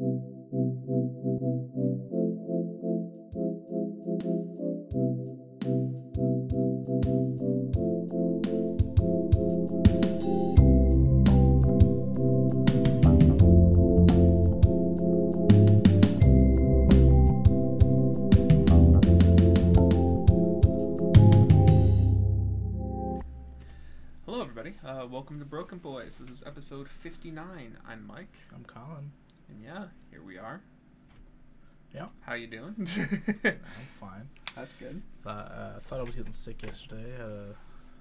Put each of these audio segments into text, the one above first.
Hello, everybody. Uh, welcome to Broken Boys. This is episode 59. I'm Mike, I'm Colin. And yeah, here we are. Yeah. How you doing? I'm fine. That's good. Uh, uh, I thought I was getting sick yesterday. Had a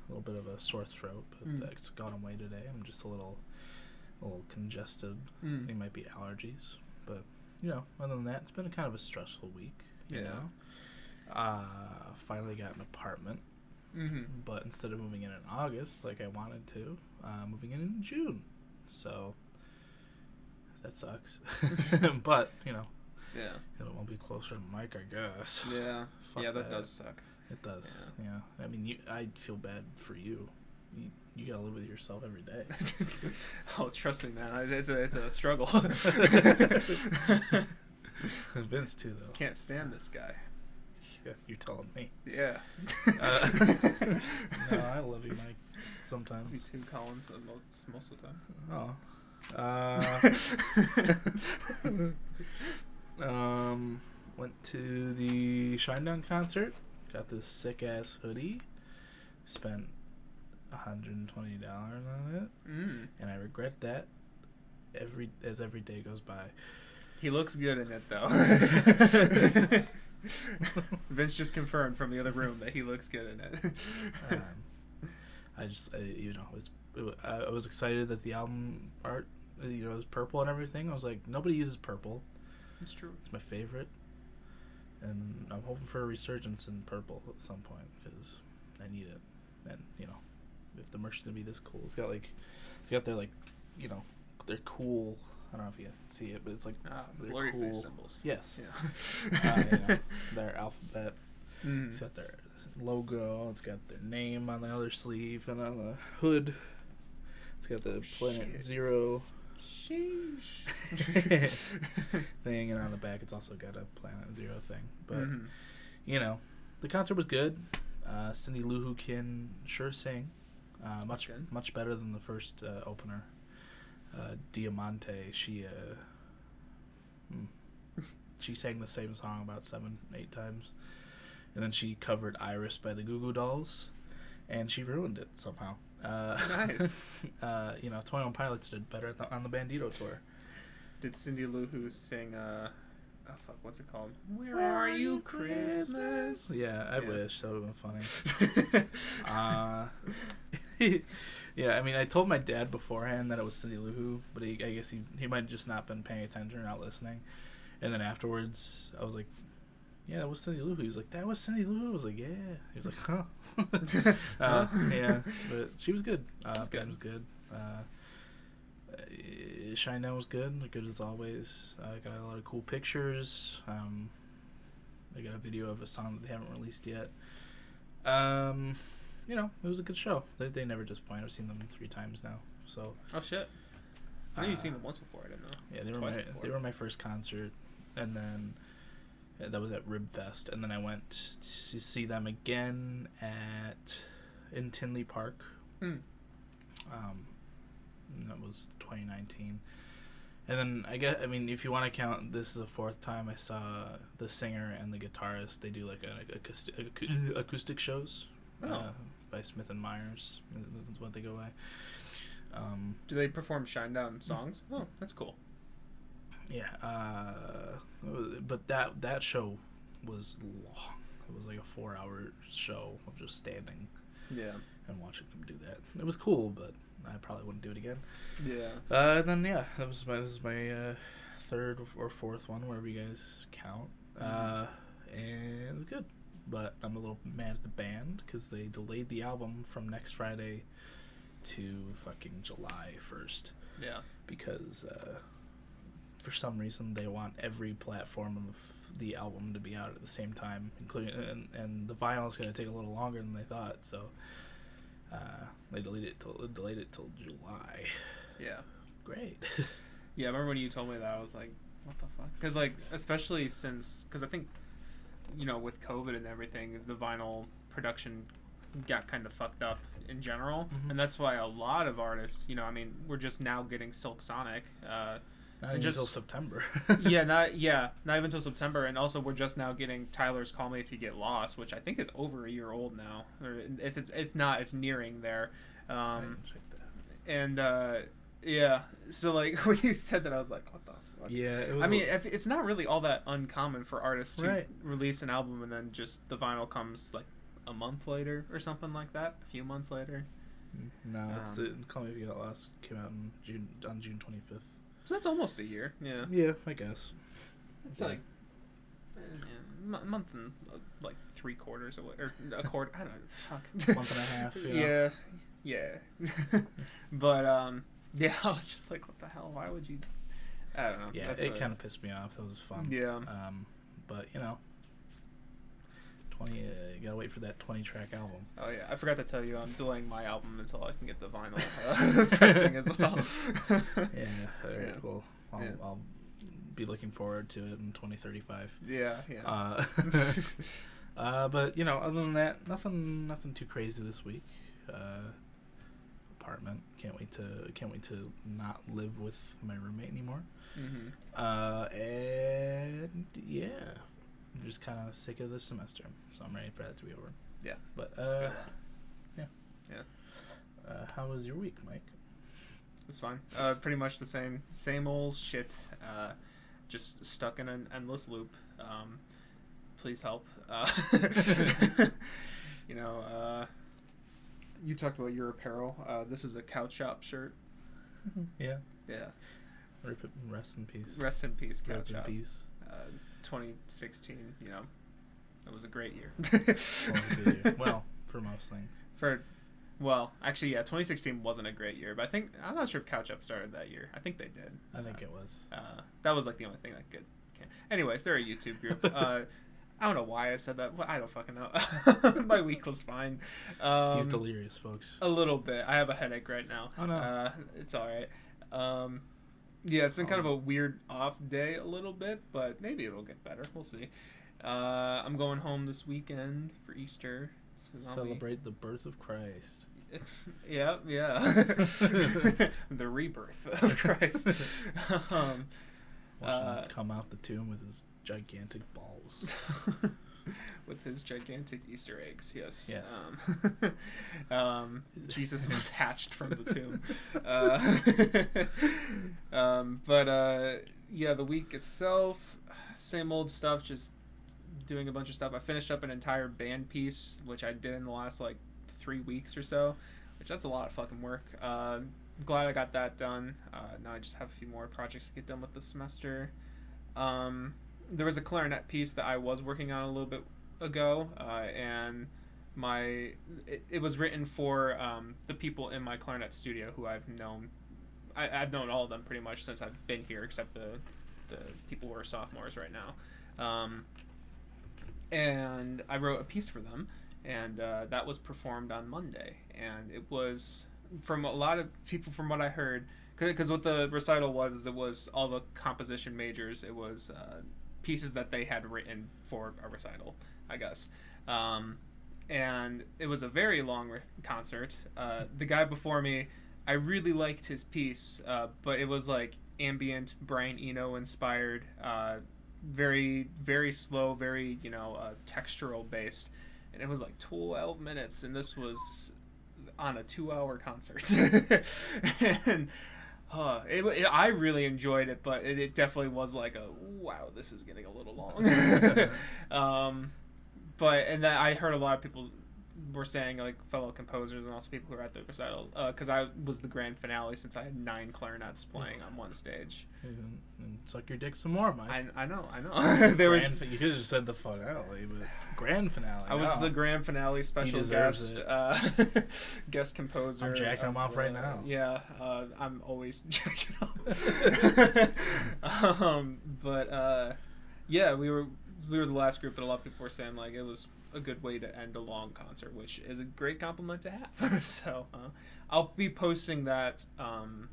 little bit of a sore throat, but Mm. that's gone away today. I'm just a little, a little congested. I Mm. think it might be allergies, but you know, other than that, it's been kind of a stressful week. You Yeah. know. Uh, finally got an apartment, Mm-hmm. but instead of moving in in August like I wanted to, uh, moving in in June. So that sucks. but you know, Yeah. it won't be closer to Mike, I guess. Yeah. Yeah, that, that. does suck. It does. Yeah. I mean, you, I feel bad for you. You, you gotta live with yourself every day. oh, trust me, man. It's a it's a struggle. Vince too, though. Can't stand this guy. Yeah, you're telling me. Yeah. Uh, no, I love you, Mike. Me Sometimes. too, Collins. uh, Most most of the time. Oh. Uh, um, went to the Shinedown concert. Got this sick ass hoodie. Spent $120 on it, Mm. and I regret that every as every day goes by. He looks good in it, though. Vince just confirmed from the other room that he looks good in it. um, I just, I, you know, it's, I, was excited that the album art, uh, you know, was purple and everything. I was like, nobody uses purple. it's true. It's my favorite, and I'm hoping for a resurgence in purple at some point because I need it. And you know, if the merch is gonna be this cool, it's got like, it's got their like, you know, they're cool. I don't know if you can see it, but it's like Ah, they're blurry cool. face symbols. Yes, Yeah. uh, you know, their alphabet. Mm. It's got their logo. It's got their name on the other sleeve and on the hood. It's got the Planet shit. Zero Sheesh. thing, and on the back, it's also got a Planet Zero thing. But Mhm. you know, the concert was good. Uh, Cindy Lou Who can sure sing, uh, much good. much better than the first uh, opener. Uh, Diamante, she uh, hmm. she sang the same song about seven, eight times, and then she covered "Iris" by the Goo Goo Dolls, and she ruined it somehow. Uh, Nice. uh, you know, Twenty One Pilots did better at the, on the Bandito tour. Did Cindy Lou Who sing, uh, oh fuck, what's it called? Where are you, Christmas? Yeah, I Yeah. wish that would have been funny. Uh, yeah, I mean, I told my dad beforehand that it was Cindy Lou Who, but he, I guess he he might have just not been paying attention or not listening. And then afterwards, I was like, "Yeah, that was Cindy Lou Who." He was like, "That was Cindy Lou Who." I was like, "Yeah." He was like, "Huh." uh, yeah, but she was good. Uh, good. was good. Uh, uh, Shinedown was good, good as always. I got a lot of cool pictures. Um, I got a video of a song that they haven't released yet. Um, you know, it was a good show. They, they never disappoint. I've seen them three times now. So Oh shit. I knew uh, seen them once before, I didn't know. Yeah, they were Twice my before. they were my first concert, and then uh, that was at Ribfest, and then I went to see them again at in Tinley Park. Mm. Um, that was 2019. And then I guess I mean if you want to count, this is the fourth time I saw the singer and the guitarist. They do like a, acoustic acou- acoustic shows Oh. uh, by Smith and Myers. That's what they go by. Um, Do they perform Shinedown songs? Oh, that's cool. Yeah, uh, but that that show was long. It was like a four-hour show of just standing Yeah. and watching them do that. It was cool, but I probably wouldn't do it again. Yeah. Uh, and then yeah, that was my this is my uh, third or fourth one, wherever you guys count. Uh, and it was good, but I'm a little mad at the band because they delayed the album from next Friday to fucking July first Yeah. because uh, for some reason they want every platform of the album to be out at the same time, including and, and the vinyl is going to take a little longer than they thought, so uh, they delayed it till delayed it till July. Yeah. Great. Yeah, I remember when you told me that I was like, what the fuck? Because like, especially since, because I think, you know, with COVID and everything, the vinyl production got kind of fucked up in general, Mhm. and that's why a lot of artists, you know, I mean, we're just now getting Silk Sonic. Uh, Not even just- until September. yeah, not yeah, not even until September, and also we're just now getting Tyler's "Call Me If You Get Lost," which I think is over a year old now, or if it's it's not, it's nearing there. Um, and uh, yeah, so like when you said that, I was like, what the fuck? Yeah, it was I a- mean, if, it's not really all that uncommon for artists to Right. release an album and then just the vinyl comes like a month later or something like that, a few months later. no, it's um, it, Call Me If You Get Lost came out in June on June 25th. So that's almost a year. Yeah, Yeah, I guess. it's Yeah. like yeah, m- month and uh, like three quarters away or a quarter. I don't know. Fuck. Month and a half, yeah. Yeah, yeah. but um, yeah, I was just like, what the hell? Why would you? I don't know. Yeah, That's it a- kind of pissed me off. That was fun. Yeah. Um, but you know, twenty. Uh, you gotta wait for that twenty-track album. Oh yeah, I forgot to tell you, I'm delaying my album until I can get the vinyl uh, pressing as well. Yeah. All right. Yeah. Well, I'll, Yeah. I'll be looking forward to it in 2035. yeah, yeah. Uh, uh, but you know, other than that, nothing, nothing too crazy this week. Uh, apartment. Can't wait to, can't wait to not live with my roommate anymore. hmm Uh, and yeah, I'm just kind of sick of this semester, so I'm ready for that to be over. Yeah. But uh, Yeah. Yeah. Uh, how was your week, Mike? It's fine. Uh, pretty much the same, same old shit. Uh, just stuck in an endless loop. Um, please help. Uh, you know, uh, you talked about your apparel. Uh, this is a couch shop shirt. Yeah. Yeah. Rip rest in peace. Rest in peace, couch Rest in peace. Uh, 2016. You know, it was a great year. Well, it was a good year. well, for most things. For, well, actually, yeah, 2016 wasn't a great year, but I think I'm not sure if Couch Up started that year. I think they did. I think it was. Uh, that was like the only thing that could. Can. Anyways, they're a YouTube group. Uh, I don't know why I said that. Well, I don't fucking know. My week was fine. Um, He's delirious, folks. A little bit. I have a headache right now. Oh, no. Uh, it's all right. Um, yeah, it's been kind of a weird off day a little bit, but maybe it'll get better. We'll see. Uh, I'm going home this weekend for Easter. Celebrate the birth of Christ. yeah, yeah. the rebirth of Christ. um, Watch Uh, him come out the tomb with his gigantic balls. with his gigantic Easter eggs, yes. Yes. Um, um, Jesus was hatched from the tomb. Uh, um, but uh, yeah, the week itself, same old stuff, just doing a bunch of stuff. I finished up an entire band piece, which I did in the last like three weeks or so, which that's a lot of fucking work. Uh, glad I got that done. Uh, now I just have a few more projects to get done with the semester. Um, there was a clarinet piece that I was working on a little bit ago, uh, and my it, it was written for um, the people in my clarinet studio who I've known. I, I've known all of them pretty much since I've been here, except the the people who are sophomores right now. Um, and I wrote a piece for them, and uh, that was performed on Monday, and it was from a lot of people from what I heard, because what the recital was is it was all the composition majors. It was uh, pieces that they had written for a recital, I guess. Um, and it was a very long re- concert. Uh, the guy before me, I really liked his piece, uh, but it was like ambient, Brian Eno inspired, uh, very very slow, very you know uh, textural based, and it was like twelve minutes, and this was on a two hour concert, and. Uh, it, it, I really enjoyed it, but it, it definitely was like a wow. This is getting a little long. um, but and then I heard a lot of people were saying like fellow composers and also people who were at the recital because I was the grand finale since I had nine clarinets playing on one stage. And, and suck your dick some more, Mike. I, I know I know there grand, was you could have just said the finale, but grand finale. I was the grand finale special guest uh, guest composer. I'm jacking off right now. Yeah, uh, I'm always jacking off. um, but uh, yeah, we were we were the last group, but a lot of people were saying like it was a good way to end a long concert, which is a great compliment to have. so uh, I'll be posting that um,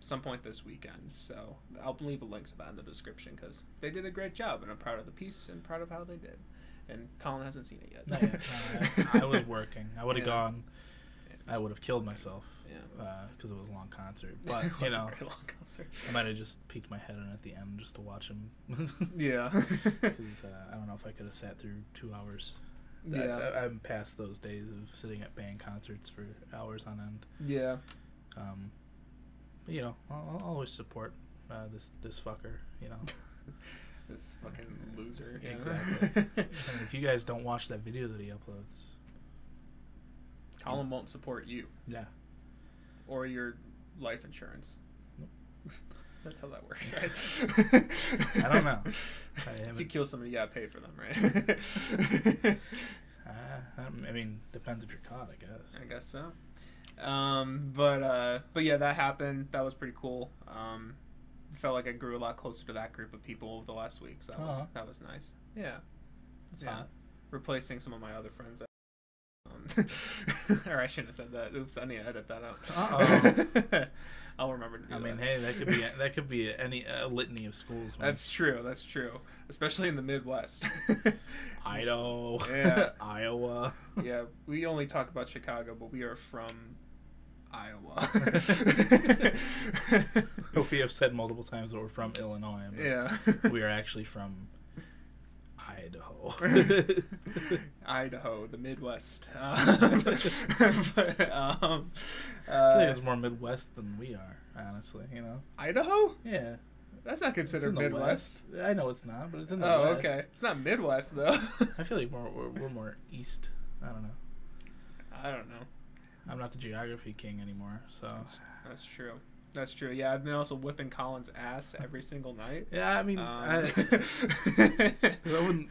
some point this weekend. So I'll leave a link to that in the description because they did a great job, and I'm proud of the piece and proud of how they did. And Colin hasn't seen it yet. Not yet. No, I, I was working. I would have Yeah. gone. I would have killed myself Yeah. because it was a long concert. But It you was a know, very long concert. I might have just peeked my head in at the end just to watch him. Yeah. Because uh, I don't know if I could have sat through two hours. Yeah. I, I'm past those days of sitting at band concerts for hours on end. Yeah. Um, but, you know, I'll, I'll always support uh, this this fucker. You know, This fucking loser. Exactly. and if you guys don't watch that video that he uploads, Colin won't support you yeah, or your life insurance. Nope. That's how that works, right? I don't know. I if you kill somebody, you gotta pay for them, right? Uh, um, I mean, depends if you're caught, I guess. I guess so. Um, but uh, but yeah, that happened. That was pretty cool. Um, felt like I grew a lot closer to that group of people over the last week. So that was that was nice. Yeah, yeah. hot. Replacing some of my other friends. Or I shouldn't have said that. Oops, I need to edit that out. Uh-oh. I'll remember to do I mean, that. hey, that could be that could be any a litany of schools. man. That's true. That's true. Especially in the Midwest. Idaho, Yeah. Iowa. yeah, we only talk about Chicago, but we are from Iowa. we have said multiple times that we're from Illinois. Yeah. we are actually from Idaho. Idaho, the Midwest. Um, but, um, I uh, think it's more Midwest than we are, honestly. You know. Idaho? Yeah. That's not considered Midwest. West. I know it's not, but it's in the Oh, West. okay. It's not Midwest though. I feel like we're, we're, we're more east. I don't know. I don't know. I'm not the geography king anymore, so That's, that's true. That's true. Yeah, I've been also whipping Colin's ass every single night. yeah. I mean, Um, I, I wouldn't.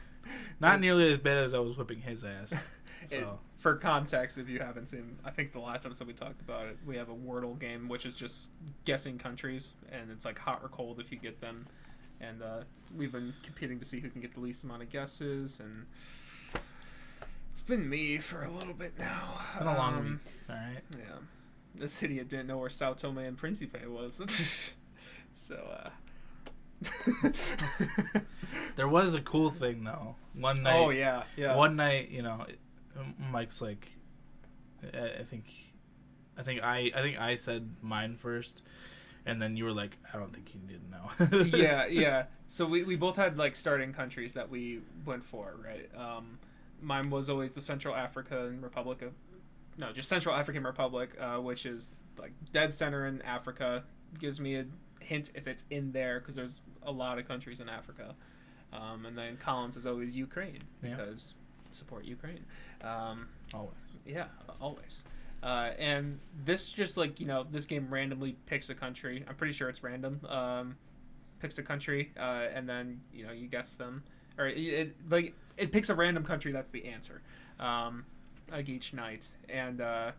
Not nearly as bad as I was whipping his ass. So It- for context, if you haven't seen, I think the last episode we talked about it, we have a Wordle game, which is just guessing countries, and it's like hot or cold if you get them. And uh, we've been competing to see who can get the least amount of guesses, and it's been me for a little bit now. it's been a long Um, week. All right. Yeah, this idiot didn't know where Sao Tome and Principe was, so. uh... There was a cool thing though. One night. oh yeah, yeah. One night, you know, Mike's like, I I think, I think I, I think I said mine first, and then you were like, I don't think you didn't know. yeah, yeah. So we, we both had like starting countries that we went for, right? Um, mine was always the Central African Republic of, no, just Central African Republic, uh, which is like dead center in Africa. Gives me a hint if it's in there because there's a lot of countries in Africa. Um, and then Collins is always Ukraine Yeah. because support Ukraine. Um, Always. yeah, always. Uh, and this just like you know, this game randomly picks a country. I'm pretty sure it's random. Um, picks a country, uh, and then you know you guess them, or it, it like it picks a random country. That's the answer. Um, like each night, and uh,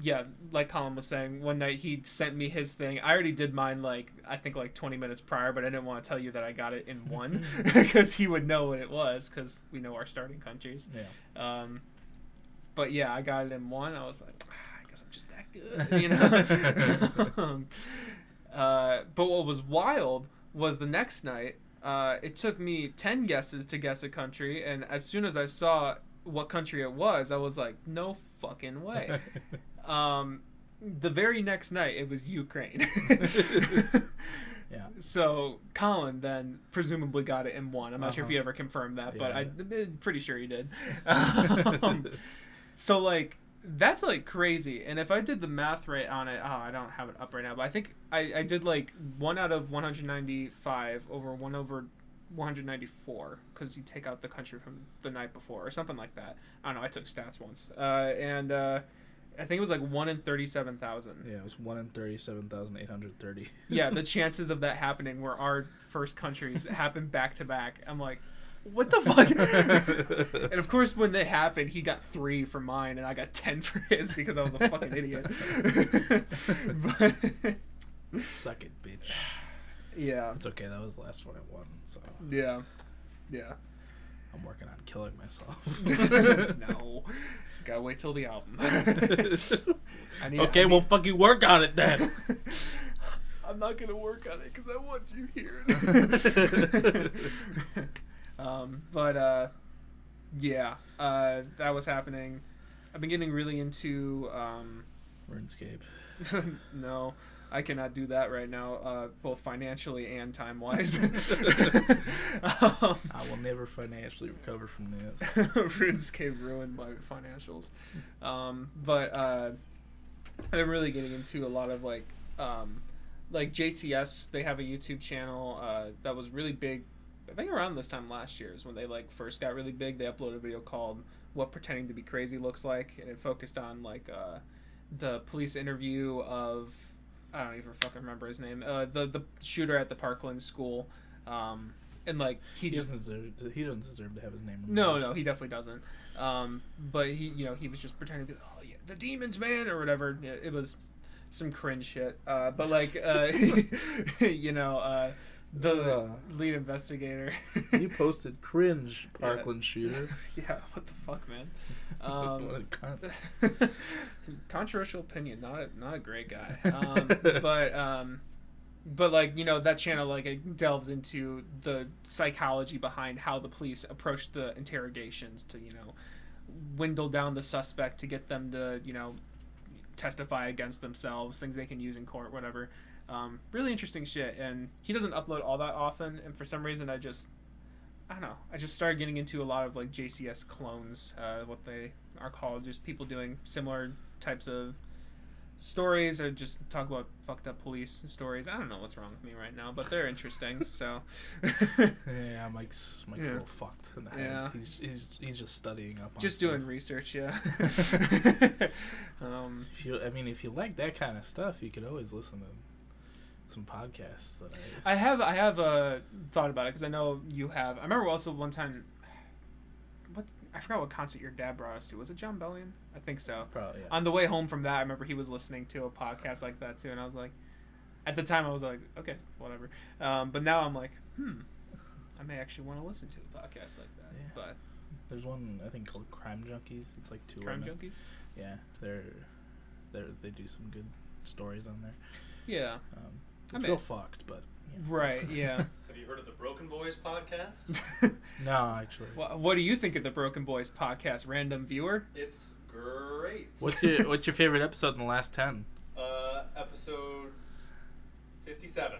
yeah, like Colin was saying, one night he sent me his thing. I already did mine like I think like 20 minutes prior, but I didn't want to tell you that I got it in one because he would know what it was because we know our starting countries. Yeah. Um, but yeah, I got it in one. I was like, "Ah, I guess I'm just that good, you know. um, uh, but what was wild was the next night. Uh, it took me ten guesses to guess a country, and as soon as I saw what country it was, I was like, no fucking way. um, the very next night, it was Ukraine. Yeah. So Colin then presumably got it in one. I'm not sure if Uh-huh. he ever confirmed that, but Yeah. I'm pretty sure he did. Um, so like that's like crazy. And if I did the math right on it, oh, I don't have it up right now, but I think I, I did like one out of 195 over one over 194 because you take out the country from the night before or something like that. I don't know. I took stats once, uh, and uh, I think it was like one in 37,000 yeah, it was one in thirty-seven thousand eight hundred thirty. yeah, the chances of that happening where our first countries happen back to back. I'm like, what the fuck? and of course, when they happened, he got three for mine, and I got ten for his because I was a fucking idiot. but, Suck it, bitch. Yeah, It's okay. That was the last one I won, so yeah, yeah. I'm working on killing myself. no, gotta wait till the album. Need- okay, I well, need- fucking work on it then. I'm not gonna work on it because I want you here. um, but uh, yeah, uh, that was happening. I've been getting really into um, RuneScape. no, I cannot do that right now, uh, both financially and time wise. um, I will never financially recover from this. RuneScape ruined my financials. Um, but uh, I'm really getting into a lot of like, um, like JCS. They have a YouTube channel uh, that was really big. I think around this time last year is when they like first got really big. They uploaded a video called "What Pretending to Be Crazy Looks Like," and it focused on like uh, the police interview of I don't even fucking remember his name. Uh, the the shooter at the Parkland school, um, and like he He just doesn't deserve. To, he doesn't deserve to have his name. no no he definitely doesn't. Um, but he you know he was just pretending to be oh yeah the demons man or whatever. Yeah, It was some cringe shit. Uh, but like uh, you know uh, the Uh. lead investigator. You posted cringe Yeah. Parkland shooter. yeah, what the fuck, man? Um, What a cunt. controversial opinion not a not a great guy um, but um but like you know that channel like it delves into the psychology behind how the police approach the interrogations to you know dwindle down the suspect to get them to you know testify against themselves things they can use in court whatever um, really interesting shit and he doesn't upload all that often and for some reason i just i don't know i just started getting into a lot of like jcs clones uh, what they are called just people doing similar types of stories or just talk about fucked up police stories i don't know what's wrong with me right now but they're interesting so yeah, Mike's Mike's Yeah. a little fucked in the head. Yeah. He's he's he's just studying up on just stuff. doing research yeah um, If you, I mean, if you like that kind of stuff, you could always listen to some podcasts that I. I have I have uh, thought about it because I know you have. I remember also one time. What I forgot what concert your dad brought us to. Was it Jon Bellion? I think so. Probably. Yeah. On the way home from that, I remember he was listening to a podcast like that too, and I was like, at the time I was like, okay, whatever. Um, but now I'm like, hmm, I may actually want to listen to a podcast like that. Yeah. But There's one I think called Crime Junkies. It's like two Crime women. Junkies. Yeah, they're they they do some good stories on there. Yeah. Um, I I feel fucked, but yeah. Right. Yeah. Have you heard of the Broken Boys podcast? no, actually. what, what do you think of the Broken Boys podcast, random viewer? it's great. What's your What's your favorite episode in the last ten? uh episode fifty-seven?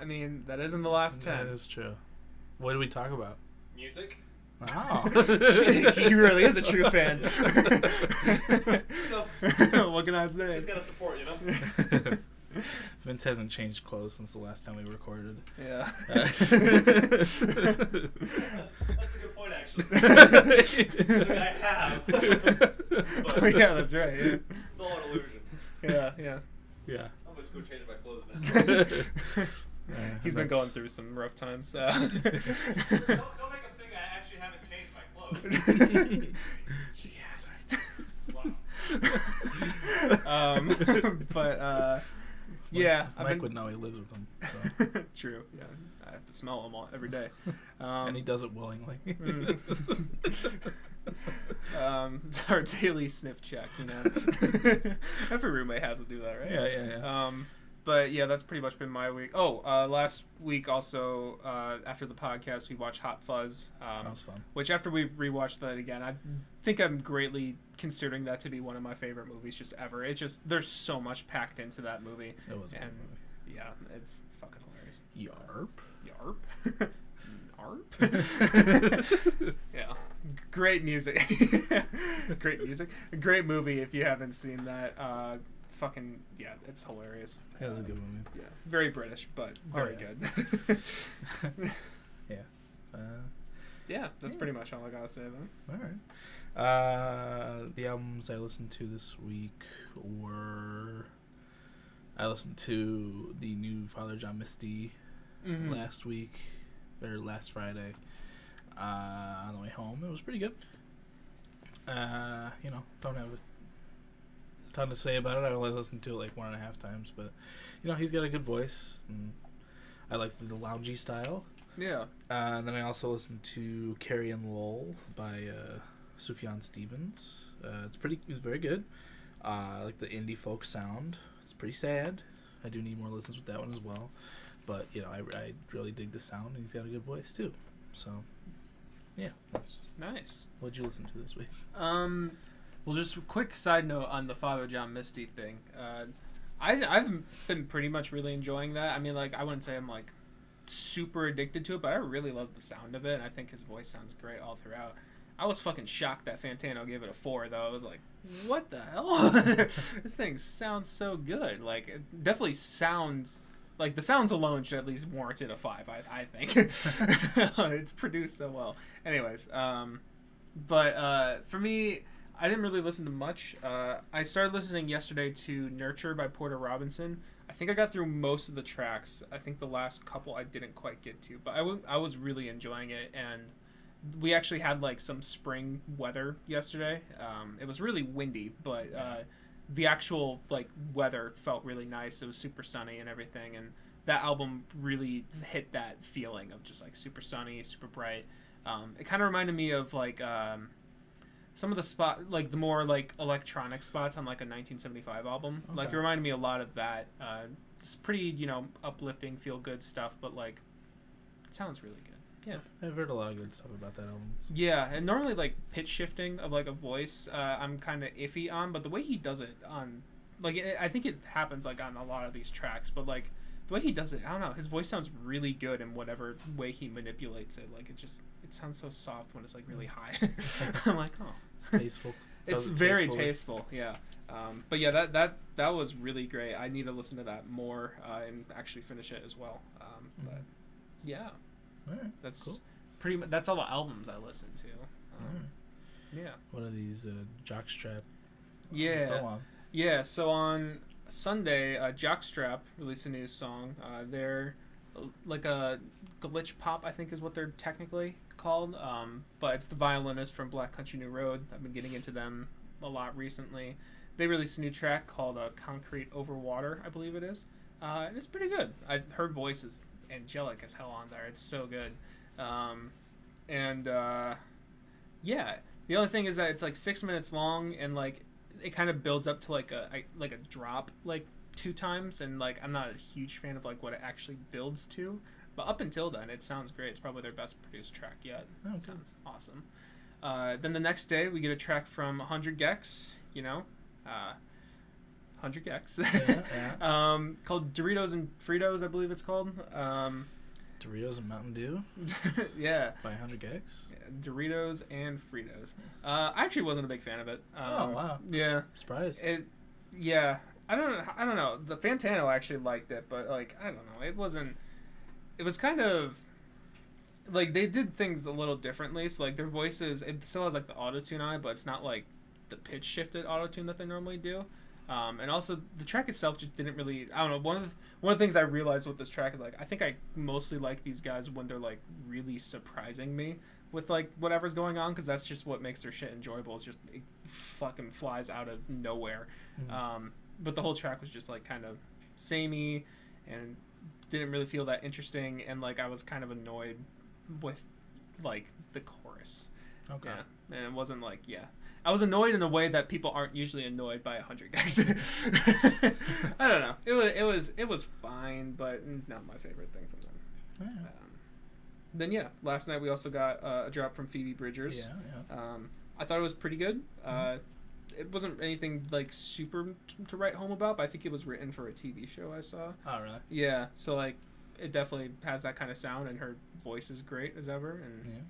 I mean, that isn't the last ten. That is true. What do we talk about? Music. Oh, Shit, he really is a true fan. what can I say? Just gotta support, you know. Vince hasn't changed clothes since the last time we recorded. Yeah. That's a good point, actually. I mean, I have. But oh, yeah, that's right. Yeah, It's all an illusion. yeah. yeah. yeah. I'm gonna go change my clothes now. Yeah, He's been going through some rough times. Uh, don't, don't make him think I actually haven't changed my clothes. he hasn't. Wow. um, but uh, yeah, Mike I've been- would know he lives with them. so. True. Yeah, I have to smell them all every day. Um, and he does it willingly. Mm. um, it's our daily sniff check, you know. Every roommate has to do that, right? Yeah, yeah, yeah. Um, but yeah, that's pretty much been my week. Oh, uh, last week also uh, after the podcast, we watched Hot Fuzz. Um, that was fun. which after we rewatched that again, I think I'm greatly considering that to be one of my favorite movies just ever. It's just there's so much packed into that movie, It was and movie. yeah, it's fucking hilarious. Yarp. Yarp. Yarp. yeah, great music. great music. Great movie. If you haven't seen that, uh, fucking yeah, it's hilarious. That was a good movie. Yeah, very British, but Oh, very yeah. good. Yeah. Uh, yeah, that's Yeah. pretty much all I gotta say then. all right. Uh, the albums I listened to this week were. I listened to the new Father John Misty Mhm. last week or last Friday uh, on the way home. It was pretty good. Uh, you know, don't have a ton to say about it. I only listened to it like one and a half times, but you know, he's got a good voice, and I like the loungy style. Yeah. Uh, and then I also listened to Carrie and Lowell by uh, Sufjan Stevens. Uh, it's pretty. It's very good. Uh, I like the indie folk sound. It's pretty sad, I do need more listens with that one as well. But you know, I, I really dig the sound, and he's got a good voice too. So, yeah. Nice. What'd you listen to this week? Um, well, just a quick side note on the Father John Misty thing. Uh, I I've been pretty much really enjoying that. I mean, like I wouldn't say I'm like super addicted to it, but I really love the sound of it, and I think his voice sounds great all throughout. I was fucking shocked that Fantano gave it a four, though. I was like, "What the hell? this thing sounds so good. Like, it definitely sounds like the sounds alone should at least warrant it a five. I, I think it's produced so well. Anyways, um, but uh, for me, I didn't really listen to much. Uh, I started listening yesterday to "Nurture" by Porter Robinson. I think I got through most of the tracks. I think the last couple I didn't quite get to, but I wa- I was really enjoying it, and we actually had like some spring weather yesterday. Um, it was really windy, but uh, the actual like weather felt really nice. It was super sunny and everything, and that album really hit that feeling of just like super sunny, super bright. Um, it kind of reminded me of like um, some of the spot, like the more like electronic spots on like a 1975 album. Like it Okay. reminded me a lot of that. Uh, it's pretty, you know, uplifting, feel good stuff, but like it sounds really good. Yeah. I've heard a lot of good stuff about that album. so- Yeah, and normally like pitch shifting of like a voice, uh, I'm kind of iffy on, but the way he does it on, like it, I think it happens like on a lot of these tracks, but like the way he does it, I don't know, his voice sounds really good in whatever way he manipulates it. Like it just, it sounds so soft when it's like really high. I'm like, oh, It's tasteful. it's it very tasteful. Yeah. Um, but yeah, that that that was really great. I need to listen to that more uh, and actually finish it as well. Um, But Mhm. yeah, that's Cool. pretty. much That's all the albums I listen to. Um, alright. Yeah. One of these uh, jockstrap. Yeah. So. Yeah, so on Sunday, uh, Jockstrap released a new song. Uh, they're uh, like a glitch pop, I think is what they're technically called. Um, but it's the violinist from Black Country New Road. I've been getting into them a lot recently. They released a new track called uh, Concrete Over Water, I believe it is. Uh, and it's pretty good. I, her voice is angelic as hell on there. It's so good. Um, and uh, yeah, the only thing is that it's like six minutes long and like it kind of builds up to like a like a drop like two times and like I'm not a huge fan of like what it actually builds to but up until then it sounds great it's probably their best produced track yet Oh, good. sounds awesome uh, then the next day we get a track from 100 gecs you know uh, 100 gecs Yeah, um, called Doritos and Fritos I believe it's called um, Doritos and Mountain Dew yeah by 100 gecs. Yeah, Doritos and Fritos. Uh, I actually wasn't a big fan of it. Um, Oh, wow. Yeah, Surprise. it. Yeah, I don't. I don't know. The Fantano actually liked it, but like I don't know. It wasn't. It was kind of like they did things a little differently. So like their voices, it still has like the auto tune on it, but it's not like the pitch shifted auto tune that they normally do. Um, and also the track itself just didn't really. I don't know. One of the, one of the things I realized with this track is like I think I mostly like these guys when they're like really surprising me with like whatever's going on because that's just what makes their shit enjoyable. Is just it fucking flies out of nowhere. Mhm. Um, but the whole track was just like kind of samey and didn't really feel that interesting. And like I was kind of annoyed with like the chorus. okay. Yeah, and it wasn't like yeah. I was annoyed in a way that people aren't usually annoyed by a hundred guys. I don't know. It was it was it was fine, but not my favorite thing from them. Alright. Um, then yeah, last night we also got uh, a drop from Phoebe Bridgers. Yeah, yeah. Um, I thought it was pretty good. Uh, it wasn't anything like super t- to write home about, but I think it was written for a TV show I saw. Oh, really? Yeah, so like it definitely has that kind of sound, and her voice is great as ever. And Yeah.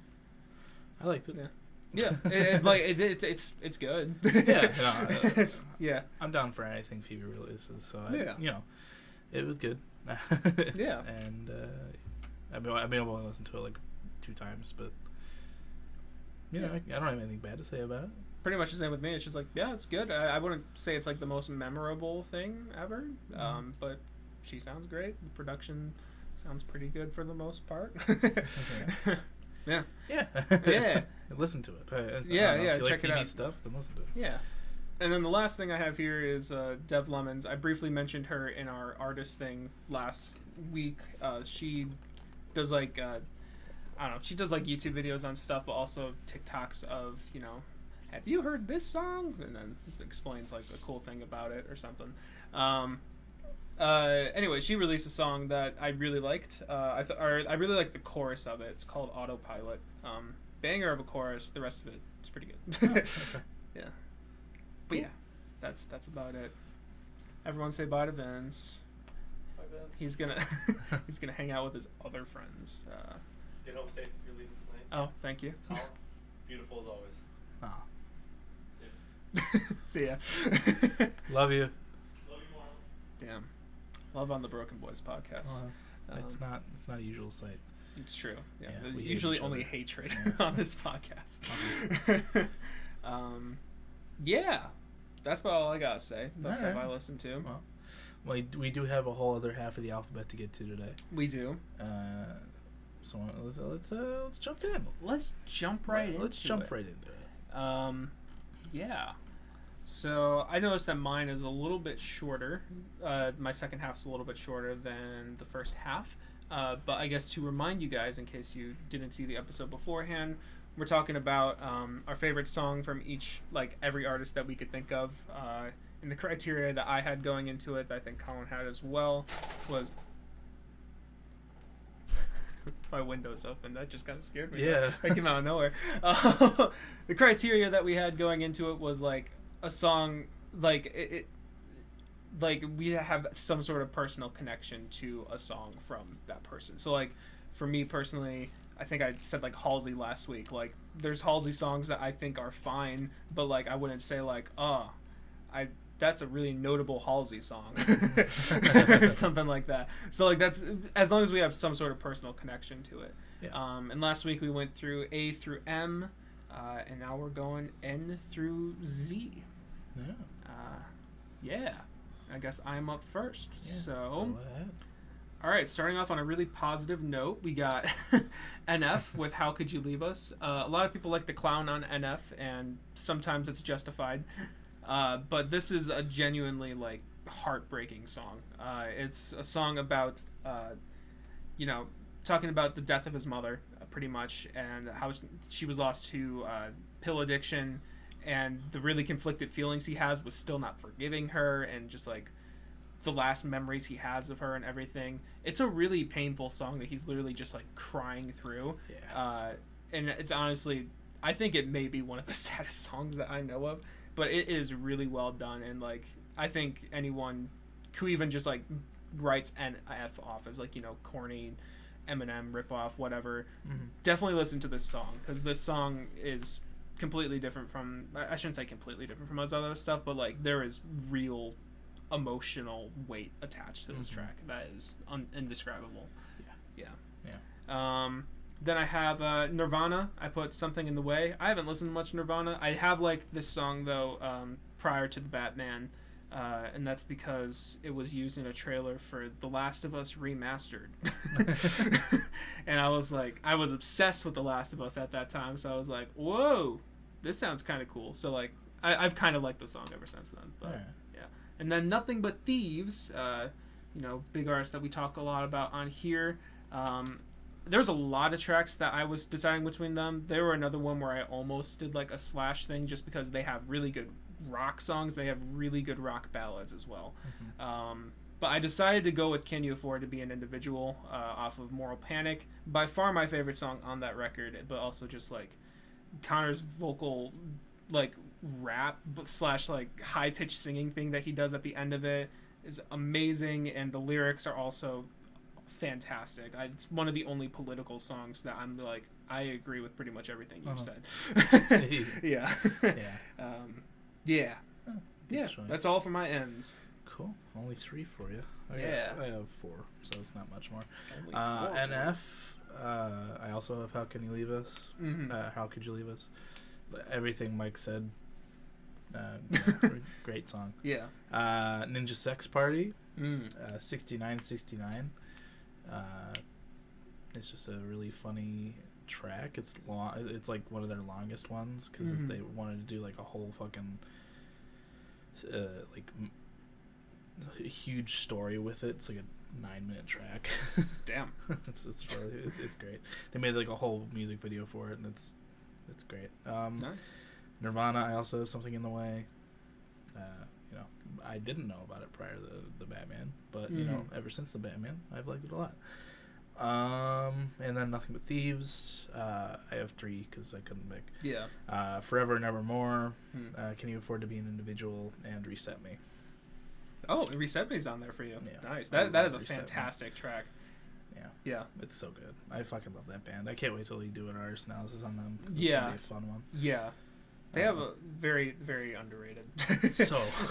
I liked it. Yeah. yeah, it, it- like it, it's it's it's good. Yeah, no, uh, it's, yeah, I'm down for anything Phoebe releases, so I, Yeah. you know, it was good. Yeah. and uh, I mean, I mean, I've only listened to it like two times, but you know, Yeah. I, I don't have anything bad to say about it. Pretty much the same with me. It's just like yeah, it's good. I, I wouldn't say it's like the most memorable thing ever, Mm-hmm. um, but she sounds great. The production sounds pretty good for the most part. yeah. Yeah, Yeah. listen to it. I- I- Yeah, yeah, you like check it out. stuff, then listen to it. Yeah. And then the last thing I have here is uh, Dev Lemons. I briefly mentioned her in our artist thing last week. Uh, she does like uh, I don't know. She does like YouTube videos on stuff, but also TikToks of you know, have you heard this song? And then explains like a cool thing about it or something. Um, Uh, anyway, she released a song that I really liked. Uh, I th- or I really like the chorus of it. It's called Autopilot. Um, banger of a chorus. The rest of it is pretty good. Oh, okay. yeah. But yeah, that's that's about it. Everyone say bye to Vince. Bye, Vince. He's gonna he's gonna hang out with his other friends. Uh, Get home safe. You're leaving tonight. oh, thank you. Colin, beautiful as always. Aw. See ya. Love you. Love you, Marlon. Damn. Love on the Broken Boys podcast. Well, it's Um, not. It's not a usual sight. It's true. Yeah, Yeah, we usually only hatred on this podcast. um, yeah, that's about all I gotta say. That's stuff I listen to. Well, we we do have a whole other half of the alphabet to get to today. we do. Uh, so let's let's, uh, let's jump in. Let's jump right. In. Let's jump it. right into it. Um, yeah. So I noticed that mine is a little bit shorter. Uh, my second half's a little bit shorter than the first half. Uh, but I guess to remind you guys, in case you didn't see the episode beforehand, we're talking about um, our favorite song from each, like every artist that we could think of. Uh, and the criteria that I had going into it, that I think Colin had as well, was. My window's open. That just kind of scared me. Yeah. That came out of nowhere. Uh, the criteria that we had going into it was like a song, like it, it, like we have some sort of personal connection to a song from that person. So like, for me personally, I think I said like Halsey last week. Like, there's Halsey songs that I think are fine, but like I wouldn't say like, oh, I that's a really notable Halsey song or something like that. So like that's as long as we have some sort of personal connection to it. Yeah. Um, and last week we went through A through M, uh, and now we're going N through Z. Yeah. Uh, yeah, I guess I'm up first. yeah. So all right, starting off on a really positive note, we got NF with "How Could You Leave Us." Uh, a lot of people like the clown on NF, and sometimes it's justified. Uh, but this is a genuinely like heartbreaking song. Uh, it's a song about, uh, you know, talking about the death of his mother, uh, pretty much, and how she was lost to uh, pill addiction, and the really conflicted feelings he has with still not forgiving her, and just like the last memories he has of her and everything. It's a really painful song that he's literally just like crying through. Yeah. Uh, and it's honestly, I think it may be one of the saddest songs that I know of, but it is really well done. And like, I think anyone who even just like writes NF off as like, you know, corny Eminem ripoff, whatever, Mhm. definitely listen to this song because this song is completely different from I shouldn't say completely different from his other stuff, but like there is real emotional weight attached to this Mhm. track that is un- indescribable. Yeah. Yeah. Yeah. Um, then I have uh, Nirvana. I put something in the way. I haven't listened to much Nirvana. I have like this song though um, prior to the Batman. Uh, and that's because it was used in a trailer for The Last of Us remastered. and I was like, I was obsessed with The Last of Us at that time, so I was like, whoa, this sounds kind of cool. So like, I, I've kind of liked the song ever since then. But Alright. and then Nothing But Thieves, uh, you know, big artist that we talk a lot about on here. Um, there's a lot of tracks that I was deciding between them. There were another one where I almost did like a slash thing just because they have really good rock songs. They have really good rock ballads as well. Mhm. Um, but I decided to go with Can You Afford to Be an Individual uh, off of Moral Panic. By far my favorite song on that record, but also just like Conor's vocal, like rap slash like high pitched singing thing that he does at the end of it is amazing, and the lyrics are also fantastic. I, it's one of the only political songs that I'm like I agree with pretty much everything you've Uh-huh. said. yeah. Yeah. Um, yeah. Oh, Yeah. good. That's all for my ends. Cool. Only three for you. I got- Yeah. I have four, so it's not much more. Uh. NF. Uh, I also have How Can You Leave Us? Mhm. Uh, How Could You Leave Us? Everything Mike said. Uh, great, great song. Yeah. Uh, Ninja Sex Party. Mm. Uh, 6969. Uh, it's just a really funny track. It's long. It's like one of their longest ones because Mhm. they wanted to do like a whole fucking uh, like m- a huge story with it. It's like a nine minute track. Damn. it's it's really it's great. They made like a whole music video for it, and it's it's great. Um, Nice. Nirvana. I also have something in the way. Uh, you know, I didn't know about it prior to the, the Batman, but you know, Mhm. ever since the Batman, I've liked it a lot. Um, and then Nothing But Thieves. Uh, I have three because I couldn't pick. Yeah. Uh, Forever and Evermore. Hmm. Uh, Can You Afford to Be an Individual? And Reset Me. Oh, Reset Me's on there for you. Yeah. Nice. I That that is a Reset Me. fantastic track. Yeah, Yeah. it's so good. I fucking love that band. I can't wait till we do an artist analysis on them. Yeah. it's gonna be a fun one. Yeah. They have Uh, a very very underrated. So,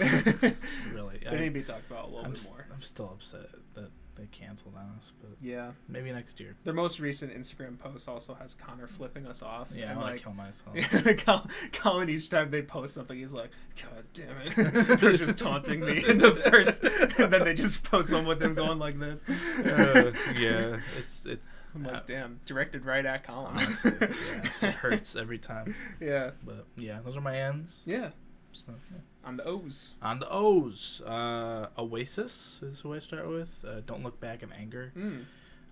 really, they need to be talked about a little I'm, bit more. I'm still upset that they canceled on us, but Yeah. maybe next year. Their most recent Instagram post also has Conor flipping us off. Yeah, I and want like kill myself. Col- Colin each time they post something, he's like, "God damn it!" They're just taunting me in the first, and then they just post one with them going like this. uh, yeah, it's it's I'm uh, like, "Damn, directed right at Colin." honestly, yeah, it hurts every time. yeah, But yeah, those are my ends. yeah. So, yeah. On the O's. On the O's, uh, Oasis is who I start with. Uh, Don't look back in anger. Mm.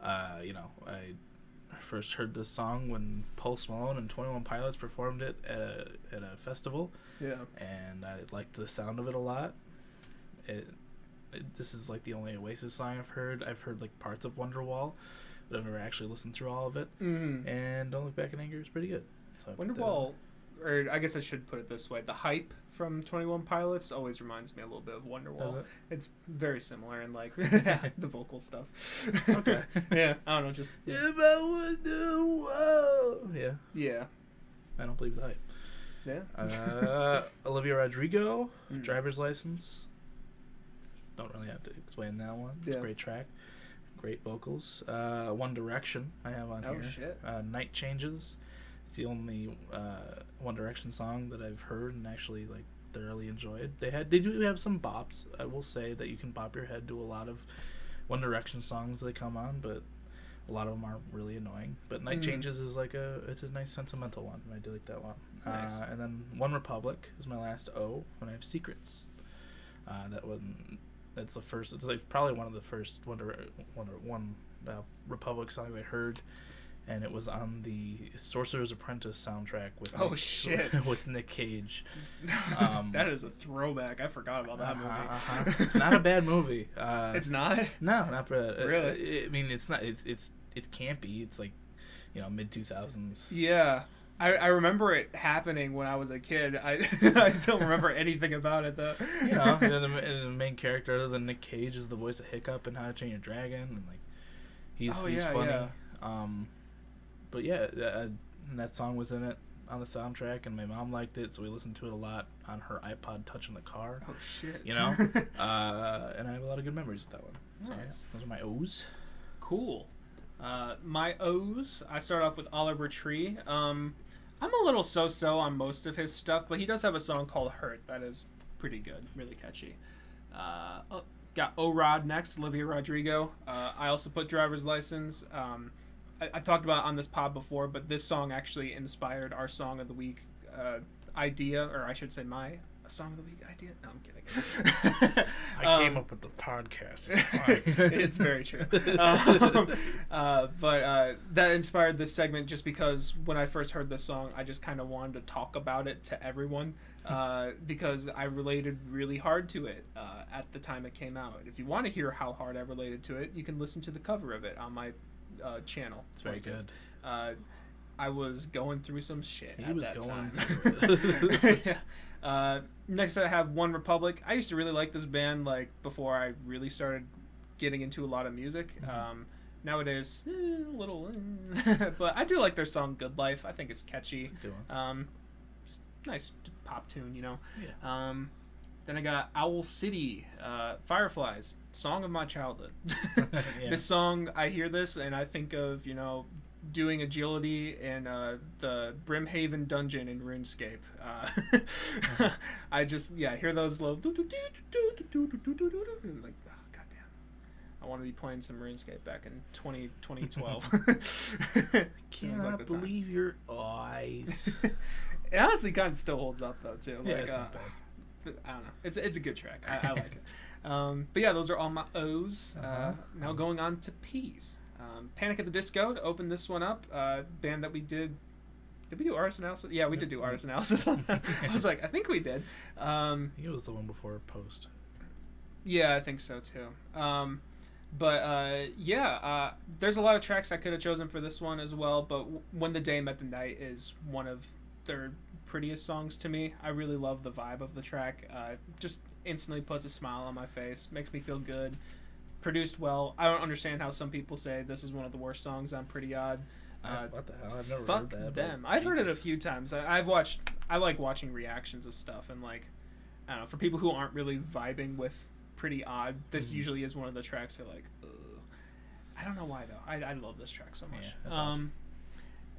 Uh, you know, I first heard this song when Post Malone and Twenty One Pilots performed it at a at a festival, Yeah. and I liked the sound of it a lot. It, it this is like the only Oasis song I've heard. I've heard like parts of Wonderwall, but I've never actually listened through all of it. Mm. And Don't Look Back in Anger is pretty good. So Wonderwall, or I guess I should put it this way: the hype from Twenty One Pilots always reminds me a little bit of Wonderwall. it? It's very similar in like the vocal stuff. Okay. yeah, I don't know, just If I Wonderwall. Yeah, yeah, I don't believe the hype. yeah. Uh, Olivia Rodrigo, Mm. driver's license. Don't really have to explain that one. It's Yeah. a great track, great vocals. Uh, One Direction I have on Oh, here. Oh shit. Uh, Night Changes. The only uh, One Direction song that I've heard and actually like thoroughly enjoyed. They had they do have some bops. I will say that you can bop your head to a lot of One Direction songs they come on, but a lot of them are really annoying. But Night Mm. Changes is like a it's a nice sentimental one. I do like that one. Nice. Uh, and then One Republic is my last O, when I have Secrets. Uh, that one, that's the first. It's like probably one of the first One One One uh, Republic songs I heard, and it was on the Sorcerer's Apprentice soundtrack with Oh, Nick, shit. with Nick Cage. Um, that is a throwback. I forgot about that movie. Uh-huh, uh-huh. not a bad movie. Uh, it's not. no, not bad. Uh, Really? I mean, it's not. It's it's it's campy. It's like, you know, mid two thousands. Yeah. I, I remember it happening when I was a kid. I I don't remember anything about it though. You know, you know, the, the main character other than Nick Cage is the voice of Hiccup in How to Train Your Dragon, and like, he's Oh, he's yeah, funny. yeah. Um, but yeah, uh, that song was in it on the soundtrack, and my mom liked it, so we listened to it a lot on her iPod Touch in the car. oh shit. You know, uh, and I have a lot of good memories with that one. So, yeah, Nice. those are my O's. Cool. Uh, my O's. I start off with Oliver Tree. Um, I'm a little so-so on most of his stuff, but he does have a song called "Hurt" that is pretty good, really catchy. Uh, oh, got O Rod next, Olivia Rodrigo. Uh, I also put "Driver's License." Um, I, I've talked about on this pod before, but this song actually inspired our song of the week uh, idea, or I should say, my song of the week idea. No, I'm kidding. I came Um, up with the podcast. It's it's very true. Um, uh, but uh, that inspired this segment just because when I first heard this song, I just kind of wanted to talk about it to everyone uh, because I related really hard to it uh, at the time it came out. If you want to hear how hard I related to it, you can listen to the cover of it on my uh, channel. It's very good. Uh, I was going through some shit. He at was that going time. yeah. Uh, next, I have One Republic. I used to really like this band, like before I really started getting into a lot of music. Mhm. Um, nowadays, eh, a little, eh. but I do like their song "Good Life." I think it's catchy. It's a good one. Um, it's nice pop tune, you know. Yeah. Um, then I got Owl City, uh, Fireflies, song of my childhood. yeah. This song, I hear this and I think of you know doing agility in uh, the Brimhaven dungeon in RuneScape. Uh, I just yeah hear those little like oh, goddamn, I want to be playing some RuneScape back in 20, 2012. Cannot like believe your eyes. it honestly kind of still holds up though too. Like, yeah, it's uh, not bad I don't know. It's it's a good track. I, I like it. Um, but yeah, those are all my O's. uh Uh-huh. now going on to P's. Um, Panic at the Disco to open this one up. Uh, band that we did. Did we do artist analysis? Yeah, we did do artist analysis on that. I was like, I think we did. Um, I think it was the one before Post. yeah, I think so too. Um, but uh, yeah, uh, there's a lot of tracks I could have chosen for this one as well. But w- when the day met the night is one of their prettiest songs to me. I really love the vibe of the track. Uh, just instantly puts a smile on my face, makes me feel good. Produced well. I don't understand how some people say this is one of the worst songs on Pretty Odd. Uh, what the hell? I've never fuck heard that. them. I've heard it a few times. I, I've watched. I like watching reactions of stuff, and like, I don't know. For people who aren't really vibing with Pretty Odd, this Mhm. usually is one of the tracks they're like, Ugh. I don't know why though. I, I love this track so much. Yeah, um,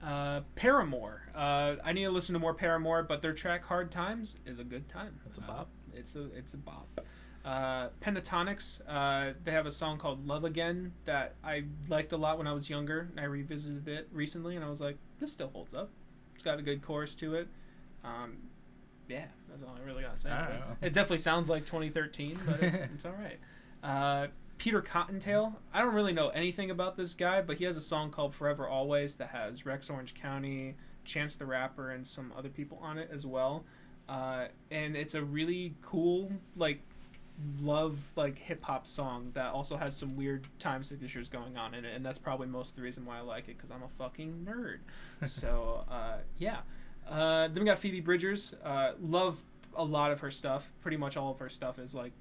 uh, Paramore. Uh, I need to listen to more Paramore, but their track "Hard Times" is a good time. It's a Uh, bop. it's a it's a bop. Uh, Pentatonix. Uh, they have a song called "Love Again" that I liked a lot when I was younger, and I revisited it recently, and I was like, this still holds up. It's got a good chorus to it. Um, yeah, that's all I really say. About don't it. It definitely sounds like 2013, but it's, it's all right. Uh, Peter CottonTale. I don't really know anything about this guy, but he has a song called "Forever Always" that has Rex Orange County, Chance the Rapper, and some other people on it as well. Uh, and it's a really cool, like, love like hip hop song that also has some weird time signatures going on in it, and that's probably most of the reason why I like it because I'm a fucking nerd. so uh, yeah. Uh, then we got Phoebe Bridgers. Uh, love a lot of her stuff. Pretty much all of her stuff is like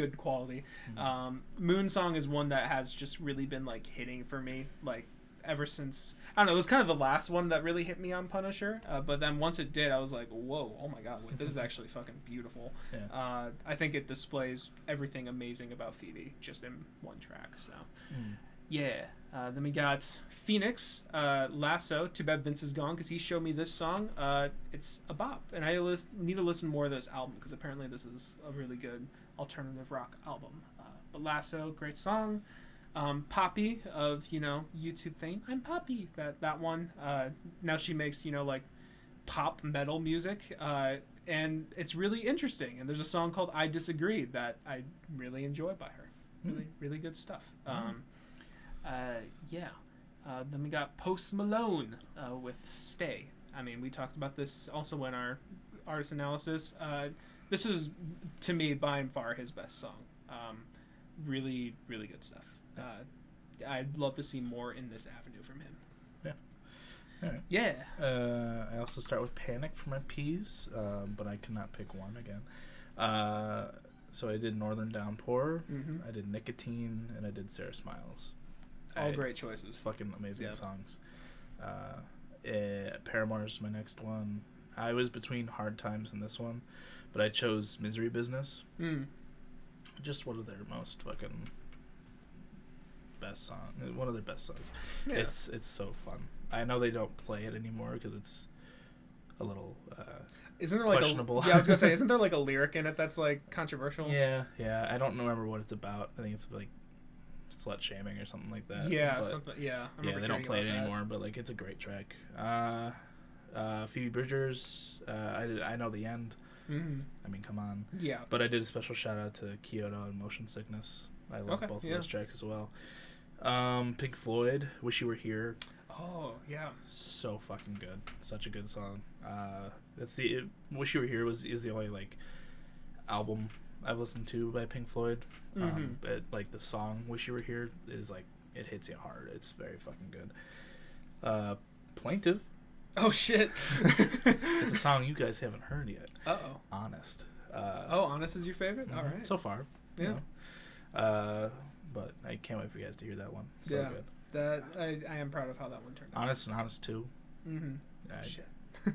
good quality. Mhm. Um, Moon Song is one that has just really been like hitting for me, like ever since I don't know. It was kind of the last one that really hit me on Punisher, uh, but then once it did, I was like, whoa, oh my god, wait, this is actually fucking beautiful. Yeah. Uh, I think it displays everything amazing about Phoebe just in one track. So Mm. yeah. Uh, then we got Phoenix, uh, Lasso. Too bad Vince is gone because he showed me this song. Uh, it's a bop, and I need to listen more of this album because apparently this is a really good alternative rock album. Uh, but Lasso, great song. Um, Poppy of you know YouTube fame. I'm Poppy. That that one. Uh, now she makes you know like pop metal music, uh, and it's really interesting. And there's a song called "I Disagree" that I really enjoy by her. Really, really good stuff. Um, uh, yeah. Uh, then we got Post Malone uh, with "Stay." I mean, we talked about this also in our artist analysis. Uh, this is, to me, by and far his best song. Um, really, really good stuff. Uh, I'd love to see more in this avenue from him. Alright. Yeah. Uh, I also start with Panic for my P's, um, but I cannot pick one again. Uh, so I did Northern Downpour, hmm I did Nicotine, and I did Sarah Smiles. All I- great choices. fucking amazing Yeah. songs. Uh, eh, Paramore's my next one. I was between Hard Times and this one, but I chose Misery Business. Mm. Just one of their most fucking best song. One of their best songs. Yeah. It's it's so fun. I know they don't play it anymore because it's a little. Uh, Isn't there like questionable. a yeah? I was gonna say, isn't there like a lyric in it that's like controversial? yeah, yeah. I don't remember what it's about. I think it's like slut shaming or something like that. Yeah, but- something. Yeah. Yeah, they don't play it that. anymore, but like it's a great track. Uh, uh, Phoebe Bridgers, uh, I did, I know the end. Mhm. I mean, come on. Yeah. But I did a special shout out to Kyoto and Motion Sickness. I love Okay, both yeah. of those tracks as well. Um, Pink Floyd, Wish You Were Here, Oh yeah. so fucking good. Such a good song. Uh, that's the it, Wish You Were Here was is the only like album I've listened to by Pink Floyd. Mhm. Um, but like the song Wish You Were Here is like it hits you hard. It's very fucking good. Uh, Plaintive. Oh shit. It's a song you guys haven't heard yet. Uh oh. Honest. Uh, Oh, honest is your favorite? mhm, All right. So far. you Yeah. know. Uh, but I can't wait for you guys to hear that one. So Yeah. good. That I, I am proud of how that one turned out. Honest and Honest too. Mm-hmm. I- Shit. I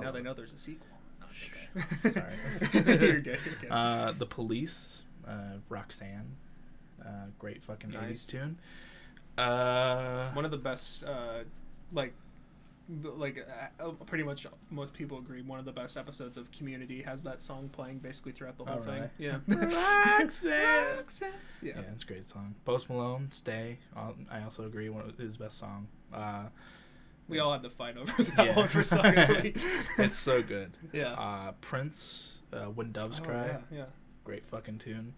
now love they know there's a sequel. No, it's okay. Sorry. you're good. You're good. Uh, the Police, uh, Roxanne, uh, great fucking Nice. 80s tune. Uh, one of the best, uh, like, b- like uh, uh, pretty much most people agree. One of the best episodes of Community has that song playing basically throughout the whole Oh, thing. Yeah. Roxanne. Roxanne. yeah, Yeah. it's a great song. Post Malone, Stay. I also agree, one of his best song. Uh, We all had to fight over that Yeah. one for song of the it's so good. yeah. Uh, Prince, uh, When Doves Oh, Cry. Yeah, yeah. Great fucking tune.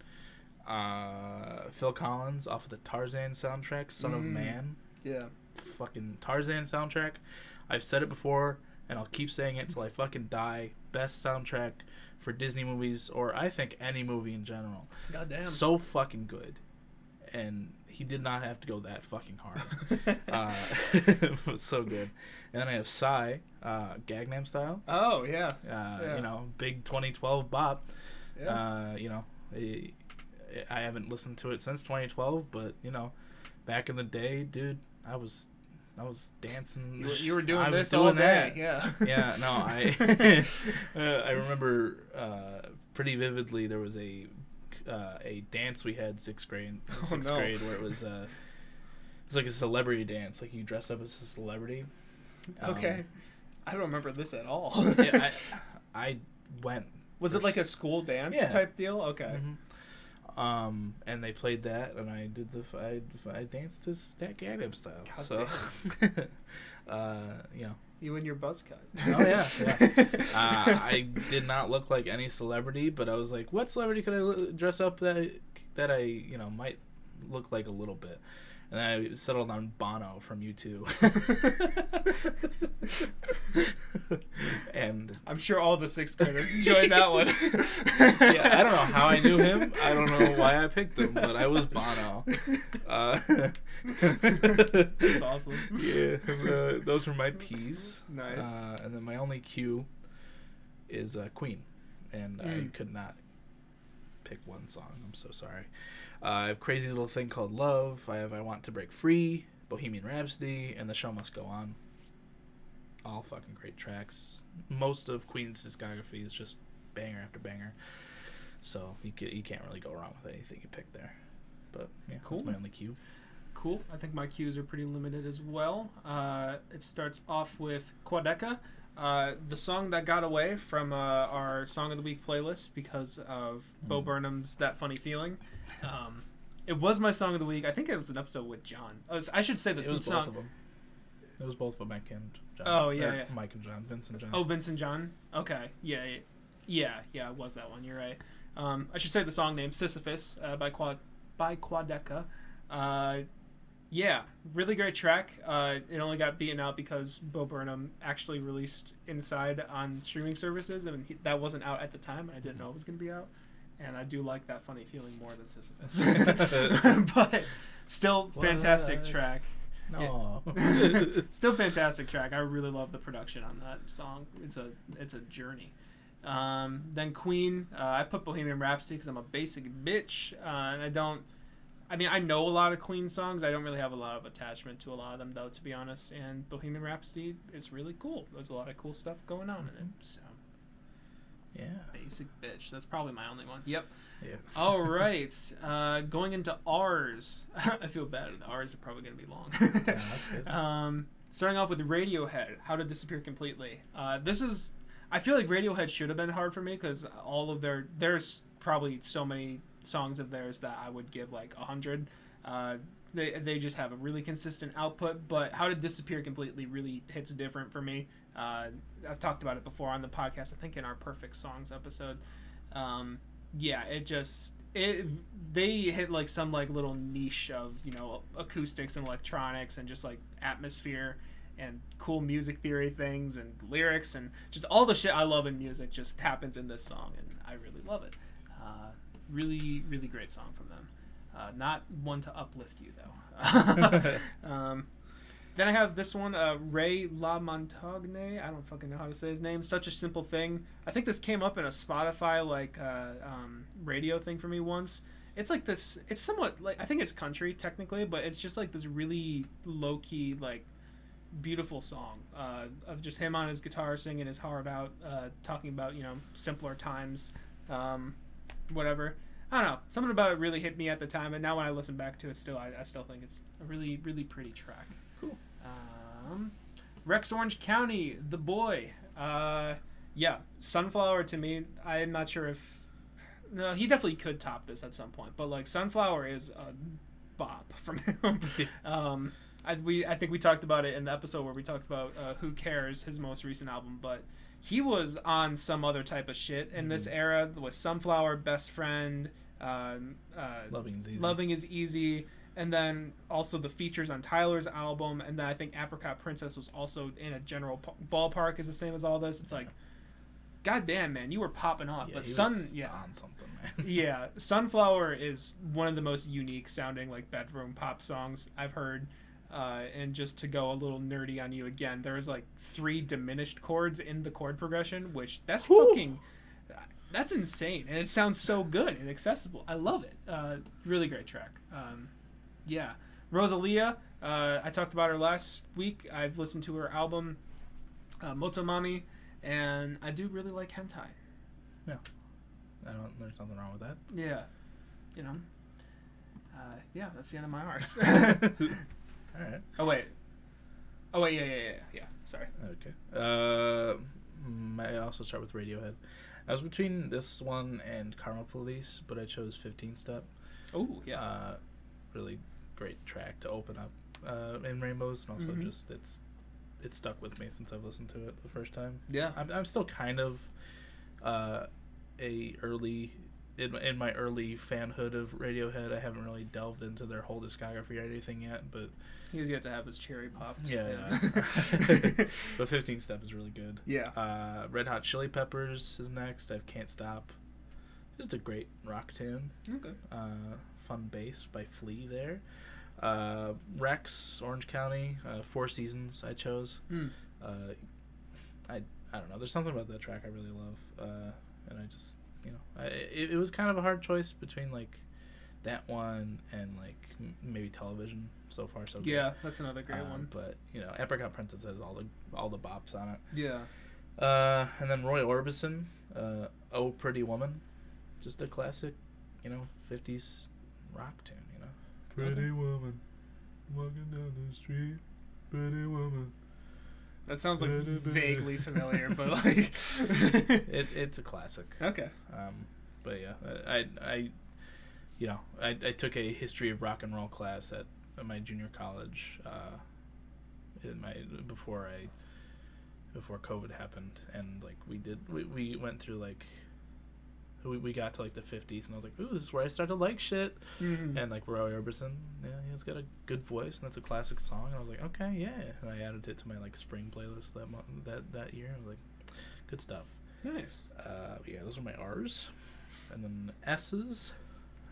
Uh, Phil Collins off of the Tarzan soundtrack, Son of Mm. Man. Yeah. fucking Tarzan soundtrack. I've said it before, and I'll keep saying it till I fucking die. Best soundtrack for Disney movies, or I think any movie in general. God damn. So fucking good, and he did not have to go that fucking hard. uh, it was so good. And then I have Psy, uh, Gangnam Style. oh yeah. Uh, Yeah. You know, big 2012 bop. Yeah. Uh, you know, I, I haven't listened to it since 2012, but you know, back in the day, dude, I was, I was dancing. you, were- you were doing I was this doing all that. day. Yeah. Yeah, no, I, uh, I remember uh, pretty vividly. There was a, uh, a dance we had sixth grade, Oh, sixth no. grade where it was, uh, it's like a celebrity dance. Like you dress up as a celebrity. Um, okay. I don't remember this at all. yeah, I, I went Was it like a school dance Yeah. type deal? Okay. Mhm. Um, and they played that, and I did the I, I danced to that Gangnam style. God so, uh, you know, You and your buzz cut. Oh, yeah, yeah. uh, I did not look like any celebrity, but I was like, what celebrity could I dress up that that I you know might look like a little bit. And then I settled on Bono from U2. and I'm sure all the sixth graders enjoyed that one. yeah, I don't know how I knew him. I don't know why I picked him, but I was Bono. Uh, That's awesome. Yeah, those were my P's. Nice. Uh, and then my only Q is uh, Queen, and I Mm. could not pick one song. I'm so sorry. Uh, I have Crazy Little Thing Called Love. I have I Want to Break Free, Bohemian Rhapsody, and The Show Must Go On. All fucking great tracks. Most of Queen's discography is just banger after banger. So you can, you can't really go wrong with anything you pick there. But yeah, Cool. that's my only cue. Cool. I think my cues are pretty limited as well. Uh, it starts off with Quadeca, uh, the song that got away from uh, our Song of the Week playlist because of Bo Mm. Burnham's That Funny Feeling. Um, it was my Song of the Week. I think it was an episode with John. I, was, I should say this It was song. both of them. It was both of Mike and John. Oh, yeah, yeah. Mike and John, Vince and John. Oh, Vincent John. Okay, yeah, yeah, yeah, yeah. It was that one? You're right. Um, I should say the song name Sisyphus uh, by Quad by Quadeca. Yeah, really great track. Uh, it only got beaten out because Bo Burnham actually released Inside on streaming services, and he, that wasn't out at the time. and I didn't know it was going to be out, and I do like that funny feeling more than Sisyphus. but still, fantastic What? track. no. Still fantastic track. I really love the production on that song. It's a it's a journey. Um, then Queen, uh, I put Bohemian Rhapsody because I'm a basic bitch, uh, and I don't. I mean, I know a lot of Queen songs. I don't really have a lot of attachment to a lot of them, though, to be honest. And Bohemian Rhapsody is really cool. There's a lot of cool stuff going on in it. So, yeah. basic bitch. That's probably my only one. Yep. Yeah. All right. Uh, going into R's. I feel bad. The R's are probably going to be long. Yeah, that's good. um, starting off with Radiohead, How to Disappear Completely. Uh, this is, I feel like Radiohead should have been hard for me because all of their, there's probably so many songs of theirs that I would give like a hundred. Uh, they, they just have a really consistent output, but How to Disappear Completely really hits different for me. Uh, I've talked about it before on the podcast, I think in our Perfect Songs episode. Um, yeah, it just it they hit like some like little niche of you know acoustics and electronics and just like atmosphere and cool music theory things and lyrics and just all the shit I love in music just happens in this song and I really love it. Really, really great song from them. Uh, not one to uplift you though. um, then I have this one, uh, Ray LaMontagne. I don't fucking know how to say his name. Such a simple thing. I think this came up in a Spotify like uh, um, radio thing for me once. It's like this. It's somewhat like I think it's country technically, but it's just like this really low key like beautiful song uh, of just him on his guitar singing his heart out, uh, talking about you know simpler times, um, whatever. I don't know. Something about it really hit me at the time, and now when I listen back to it, still I, I still think it's a really really pretty track. Cool. Um, Rex Orange County, the boy. Uh, yeah, Sunflower to me. I'm not sure if no, he definitely could top this at some point, but like Sunflower is a bop from him. um, I, we I think we talked about it in the episode where we talked about uh, Who Cares, his most recent album, but he was on some other type of shit in this era with Sunflower, Best Friend, um, uh, Loving is easy. Loving is Easy, and then also the features on Tyler's album, and then I think Apricot Princess was also in a general p- ballpark is the same as all this. It's like, god damn man, you were popping off. Yeah, but Sun, yeah, on something, man. yeah, Sunflower is one of the most unique sounding like bedroom pop songs I've heard. Uh, and just to go a little nerdy on you again, there was like three diminished chords in the chord progression, which that's fucking that's insane, and it sounds so good and accessible. I love it. Uh, really great track. Um, yeah, Rosalia. Uh, I talked about her last week. I've listened to her album, uh, Motomami, and I do really like hentai. Yeah, I don't. There's nothing wrong with that. Yeah, you know. Uh, yeah, that's the end of my arse. All right. oh wait. Oh wait, yeah, yeah, yeah, yeah. Sorry. Okay. Uh, I also start with Radiohead. I was between this one and Karma Police, but I chose 15 Step. Oh yeah. Uh, really great track to open up uh, in Rainbows, and also Mhm. just it's it stuck with me since I've listened to it the first time. yeah. I'm I'm still kind of uh, a early in, in my early fanhood of Radiohead. I haven't really delved into their whole discography or anything yet, but He's yet to have his cherry popped. yeah, Yeah. but 15 Step is really good. yeah. Uh, Red Hot Chili Peppers is next. I have Can't Stop. Just a great rock tune. Okay. Uh, fun bass by Flea there. Uh, Rex, Orange County, uh, Four Seasons I chose. Hmm. Uh, I I don't know. There's something about that track I really love, uh, and I just you know I, it, it was kind of a hard choice between like that one and like m- maybe television. So far, so good. Yeah, that's another great Um, one. But you know, Apricot Princess has all the all the bops on it. Yeah. Uh, and then Roy Orbison, uh, "Oh Pretty Woman," just a classic, you know, '50s rock tune. You know, Pretty woman walking down the street, pretty woman. That sounds like vaguely familiar, but like. It, it's a classic. okay. Um, but yeah, I, I, I you know, I, I took a history of rock and roll class at, at my junior college. Uh, in my before I before COVID happened, and like we did, we, we went through like. We, we got to like the 50s and I was like, ooh, this is where I started to like shit. Mhm. And like Roy Orbison, yeah, he's got a good voice and that's a classic song. And I was like, okay, yeah. And I added it to my like spring playlist that month, that that year. I was like, good stuff. nice. Uh, yeah, those are my R's. And then S's.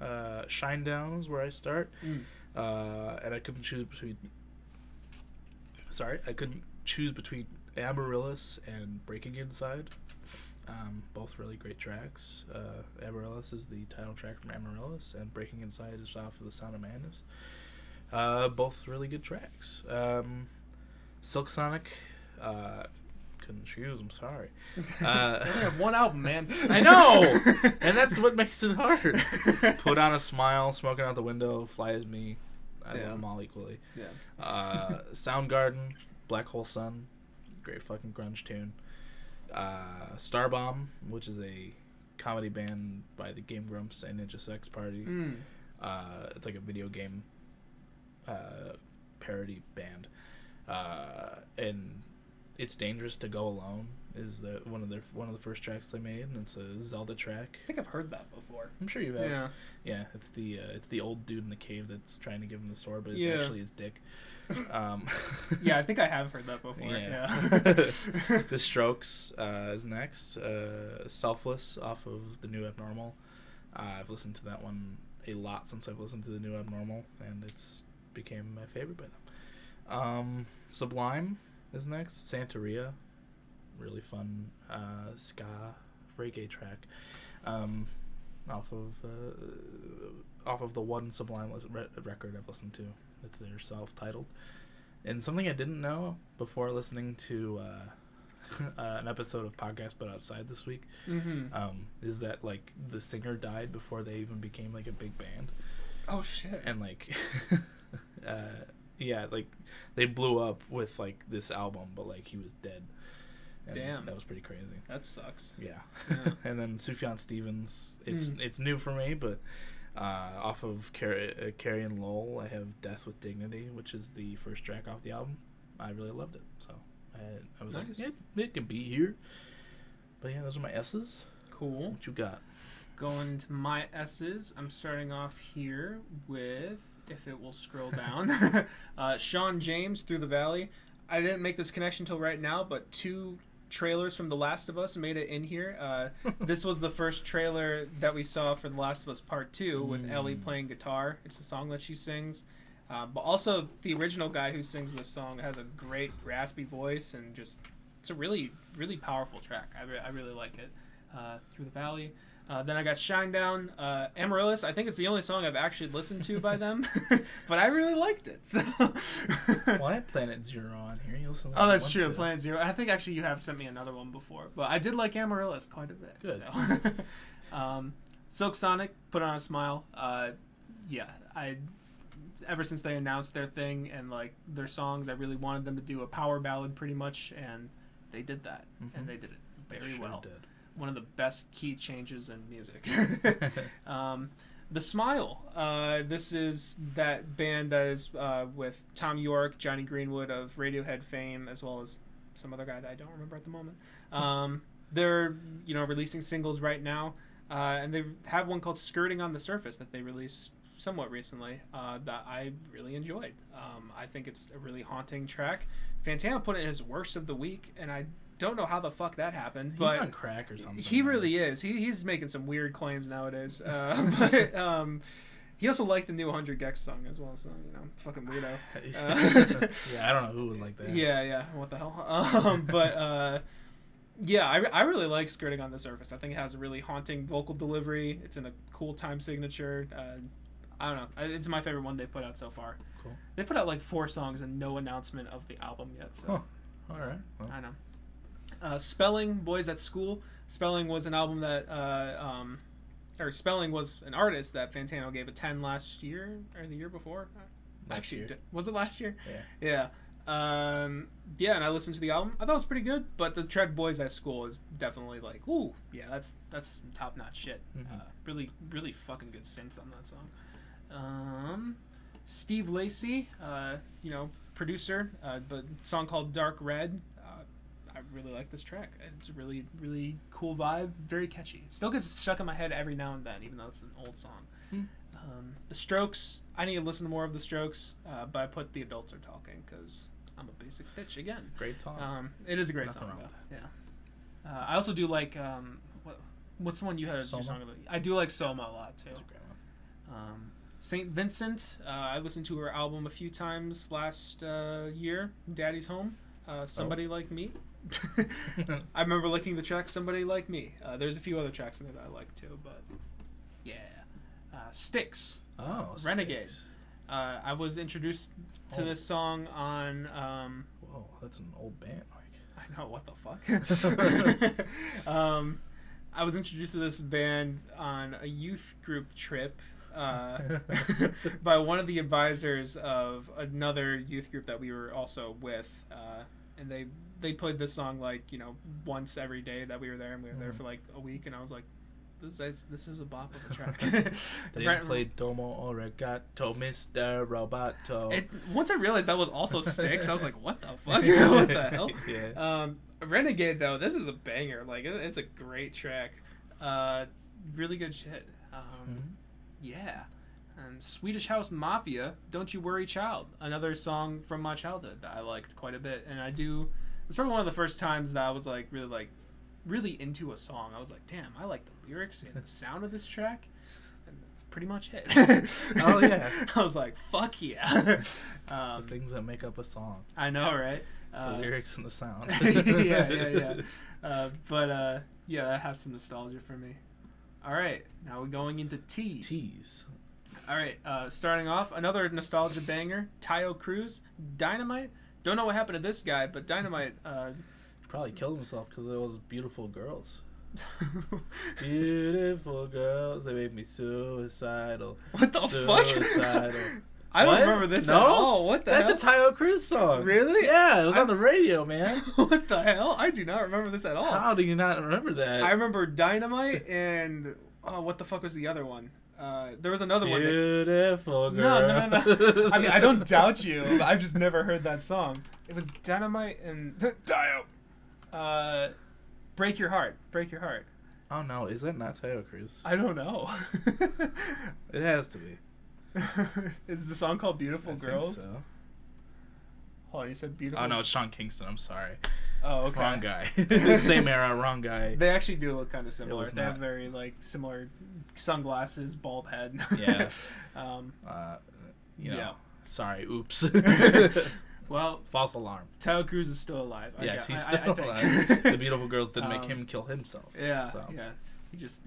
Uh, Shinedown is where I start. Mm. Uh, and I couldn't choose between. Sorry, I couldn't choose between Amaryllis and Breaking Inside. Um, both really great tracks. Uh, Amaryllis is the title track from Amaryllis, and Breaking Inside is off of The Sound of Madness. Uh, both really good tracks. Um, Silk Sonic, uh, couldn't choose. I'm sorry. Uh, I only have one album, man. I know, and that's what makes it hard. Put on a smile, smoking out the window, fly as me. I Yeah. love them all equally. Yeah. Uh, Soundgarden, Black Hole Sun, great fucking grunge tune. Uh, Starbomb, which is a comedy band by the Game Grumps and Ninja Sex Party. Mm. Uh, it's like a video game uh, parody band, uh, and it's dangerous to go alone. Is the one of their one of the first tracks they made, and it's a Zelda track. I think I've heard that before. I'm sure you have. Yeah. Yeah, it's the uh, it's the old dude in the cave that's trying to give him the sword, but it's Yeah. actually his dick. Um, Yeah, I think I have heard that before. Yeah. Yeah. the Strokes uh, is next. Uh, Selfless off of the new Abnormal. Uh, I've listened to that one a lot since I've listened to the new Abnormal, and it's became my favorite by them. Um, Sublime is next. Santeria, really fun uh, ska reggae track. Um, off of uh, off of the one Sublime record I've listened to. It's their self-titled. And something I didn't know before listening to uh, uh, an episode of Podcast But Outside this week mm-hmm. um, is that like the singer died before they even became like a big band, Oh shit. and like, uh, yeah, like they blew up with like this album, but like he was dead. And Damn. that was pretty crazy. That sucks. Yeah, Yeah. and then Sufjan Stevens. It's Mm. it's new for me, but uh, off of Carrie, uh, Carrie and Lowell, I have "Death with Dignity," which is the first track off the album. I really loved it, so I, I was Nice. like, yeah, it can be here. But yeah, those are my S's. Cool. What you got? Going to my S's, I'm starting off here with if it will scroll down. uh, Shawn James through the valley. I didn't make this connection till right now, but two trailers from The Last of Us made it in here. Uh, this was the first trailer that we saw for The Last of Us Part Two with Ellie Mm. playing guitar. It's a song that she sings. Uh, but also, the original guy who sings this song has a great raspy voice and just it's a really really powerful track. I, re- I really like it. Uh, Through the Valley. Uh, then I got Shinedown, uh, Amaryllis. I think it's the only song I've actually listened to by them, but I really liked it. So. well, I had Planet Zero on here. You listen Oh, that's true. Planet Zero. I think actually you have sent me another one before, but I did like Amaryllis quite a bit. Good. So. um, Silk Sonic put on a smile. Uh, yeah, I ever since they announced their thing and like their songs, I really wanted them to do a power ballad pretty much, and they did that, Mhm. and they did it very sure well. did. One of the best key changes in music. um, the Smile. Uh, this is that band that is uh, with Thom Yorke, Jonny Greenwood of Radiohead fame, as well as some other guy that I don't remember at the moment. Um, they're you know releasing singles right now, uh, and they have one called "Skirting on the Surface" that they released somewhat recently uh, that I really enjoyed. Um, I think it's a really haunting track. Fantano put it in his worst of the week, and I don't know how the fuck that happened. He's but on crack or something. he really is. He, he's making some weird claims nowadays. Uh, but um, he also liked the new 100 gecs song as well, so, you know, fucking weirdo. Uh, yeah, I don't know who would like that. Yeah, yeah, what the hell? Um, but uh, yeah, I, I really like Skirting on the Surface. I think it has a really haunting vocal delivery. It's in a cool time signature. Uh, I don't know. It's my favorite one they put out so far. Cool. They put out like four songs and no announcement of the album yet. So Huh. All right. Well, I know. Uh, Spelling, Boys at School. Spelling was an album that, uh, um, or Spelling was an artist that Fantano gave a 10 last year or the year before. Last Actually, year. was it last year? Yeah. Yeah. Um, yeah, and I listened to the album. I thought it was pretty good, but the track "Boys at School" is definitely like, ooh, yeah, that's that's top notch shit. Mhm. Uh, really, really fucking good synths on that song. Um, Steve Lacy, uh, you know, producer, uh, but song called "Dark Red." I really like this track. It's a really, really cool vibe. Very catchy. Still gets stuck in my head every now and then, even though it's an old song. Hmm. Um, the Strokes. I need to listen to more of the Strokes, uh, but I put "The Adults Are Talking" because I'm a basic bitch again. Great song. Um, it is a great Nothing song, though. Yeah. Uh, I also do like um, what, what's the one you had your song of the I do like Soma a lot too. A great one. Um, Saint Vincent. Uh, I listened to her album a few times last uh, year. Daddy's Home. Uh, Somebody Like Me. I remember liking the track Somebody Like Me. Uh, there's a few other tracks in there that I like too, but yeah. Uh, Styx. Oh, Renegade. Styx. Uh, I was introduced to Oh. this song on. Um, Whoa, that's an old band, Mike. I know what the fuck. um, I was introduced to this band on a youth group trip uh, by one of the advisors of another youth group that we were also with, uh, and they they played this song like you know once every day that we were there, and we were there Mhm. for like a week, and I was like. This is, this is a bop of a track. They Right- didn't Domo Arigato, Mr. Roboto. It, once I realized that was also Styx, I was like, "What the fuck? what the hell?" Yeah. Um, Renegade though, this is a banger. Like it, it's a great track. Uh, really good shit. Um, Mhm. Yeah. And Swedish House Mafia, "Don't You Worry, Child," another song from my childhood that I liked quite a bit, and I do. It's probably one of the first times that I was like really like really into a song. I was like, "Damn, I like the lyrics and the sound of this track." And that's pretty much it. Oh, yeah. I was like, "Fuck yeah!" the um, things that make up a song. I know, right? The Uh, lyrics and the sound. yeah, yeah, yeah. Uh, but uh, yeah, that has some nostalgia for me. All right, now we're going into teas. Tease. All right, uh, starting off, another nostalgia banger, Taio Cruz, Dynamite. Don't know what happened to this guy, but Dynamite. Uh, probably killed himself because of was beautiful girls. Beautiful girls, they made me suicidal. what the Suicidal. fuck? I don't What? remember this no? at all. What the That's hell? a Taio Cruz song. Really? Yeah, it was I- on the radio, man. what the hell? I do not remember this at all. How do you not remember that? I remember Dynamite and oh, what the fuck was the other one? Uh, there was another one. Beautiful girl. No, no, no, no. I mean, I don't doubt you. I've just never heard that song. It was Dynamite and Dio. Uh, Break Your Heart. Break Your Heart. Oh no, is that not Taio Cruz? I don't know. It has to be. Is the song called I Beautiful think Girls? so. Hold on, you said beautiful. Oh no, it's Sean Kingston. I'm sorry. Oh, okay. Wrong guy. Same era, wrong guy. They actually do look kind of similar. They have very like similar sunglasses, bald head. Yeah. um, Uh, you know. Yeah. Sorry. Oops. well, False alarm. Tyler Cruz is still alive. I yes, gue- he's I- I- still I think. alive. the beautiful girls didn't make Um, him kill himself. Yeah, So. yeah. He just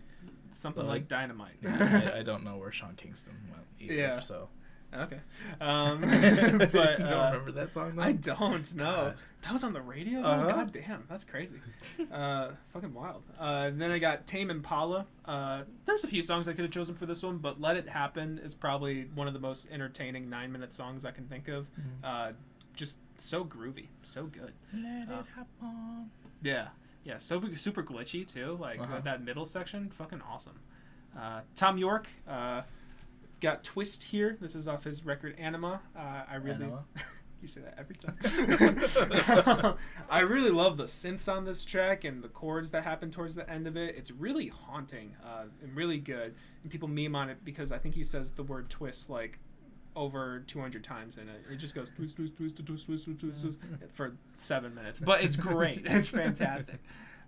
something Well, like dynamite. I, I don't know where Sean Kingston went either. Yeah. So. Okay. Um, you but don't uh, remember that song? Though? I don't know. That was on the radio. though? Uh-huh. God damn, that's crazy. Uh, fucking wild. Uh, and then I got Tame Impala. Uh, there's a few songs I could have chosen for this one, but Let It Happen is probably one of the most entertaining nine minute songs I can think of. Mhm. Uh, just so groovy, so good. Let Uh, it happen. Yeah, yeah, so super glitchy too. Like Uh-huh. that middle section, fucking awesome. Uh, Tom York uh, got Twist here. This is off his record Anima. Uh, I really, Anima? you say that every time. I really love the synths on this track and the chords that happen towards the end of it. It's really haunting uh, and really good. And people meme on it because I think he says the word twist like over 200 times in it. It just goes twist, twist, twist, twist, twist, twist, twist, twist for seven minutes. But it's great. it's fantastic.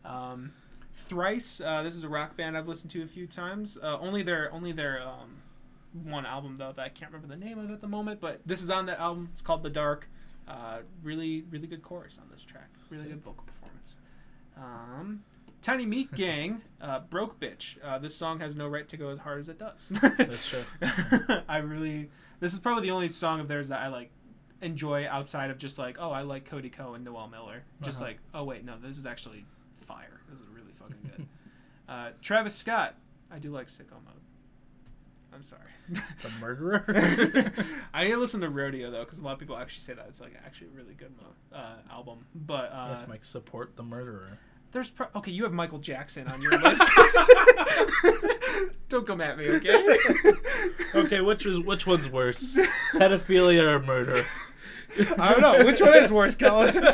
Um, Thrice. Uh, this is a rock band I've listened to a few times. Uh, only their only their um, one album though that I can't remember the name of at the moment. But this is on that album. It's called The Dark. Uh, really really good chorus on this track. Really good vocal performance. Um, Tiny Meat Gang, uh, Broke Bitch. Uh, this song has no right to go as hard as it does. That's true. I really. This is probably the only song of theirs that I like enjoy outside of just like, oh, I like Cody Ko and Noel Miller. Just Uh-huh. like, oh wait, no, this is actually fire. This is really fucking good. uh, Travis Scott, I do like Sicko Mode. I'm sorry. The murderer. I need to listen to Rodeo though, because a lot of people actually say that it's like actually a really good uh, album. But uh, yes, Mike. Support the murderer. there's pro- okay, you have Michael Jackson on your list. Don't come at me, okay? Okay, which is which one's worse, pedophilia or murder? I don't know which one is worse, Kellen.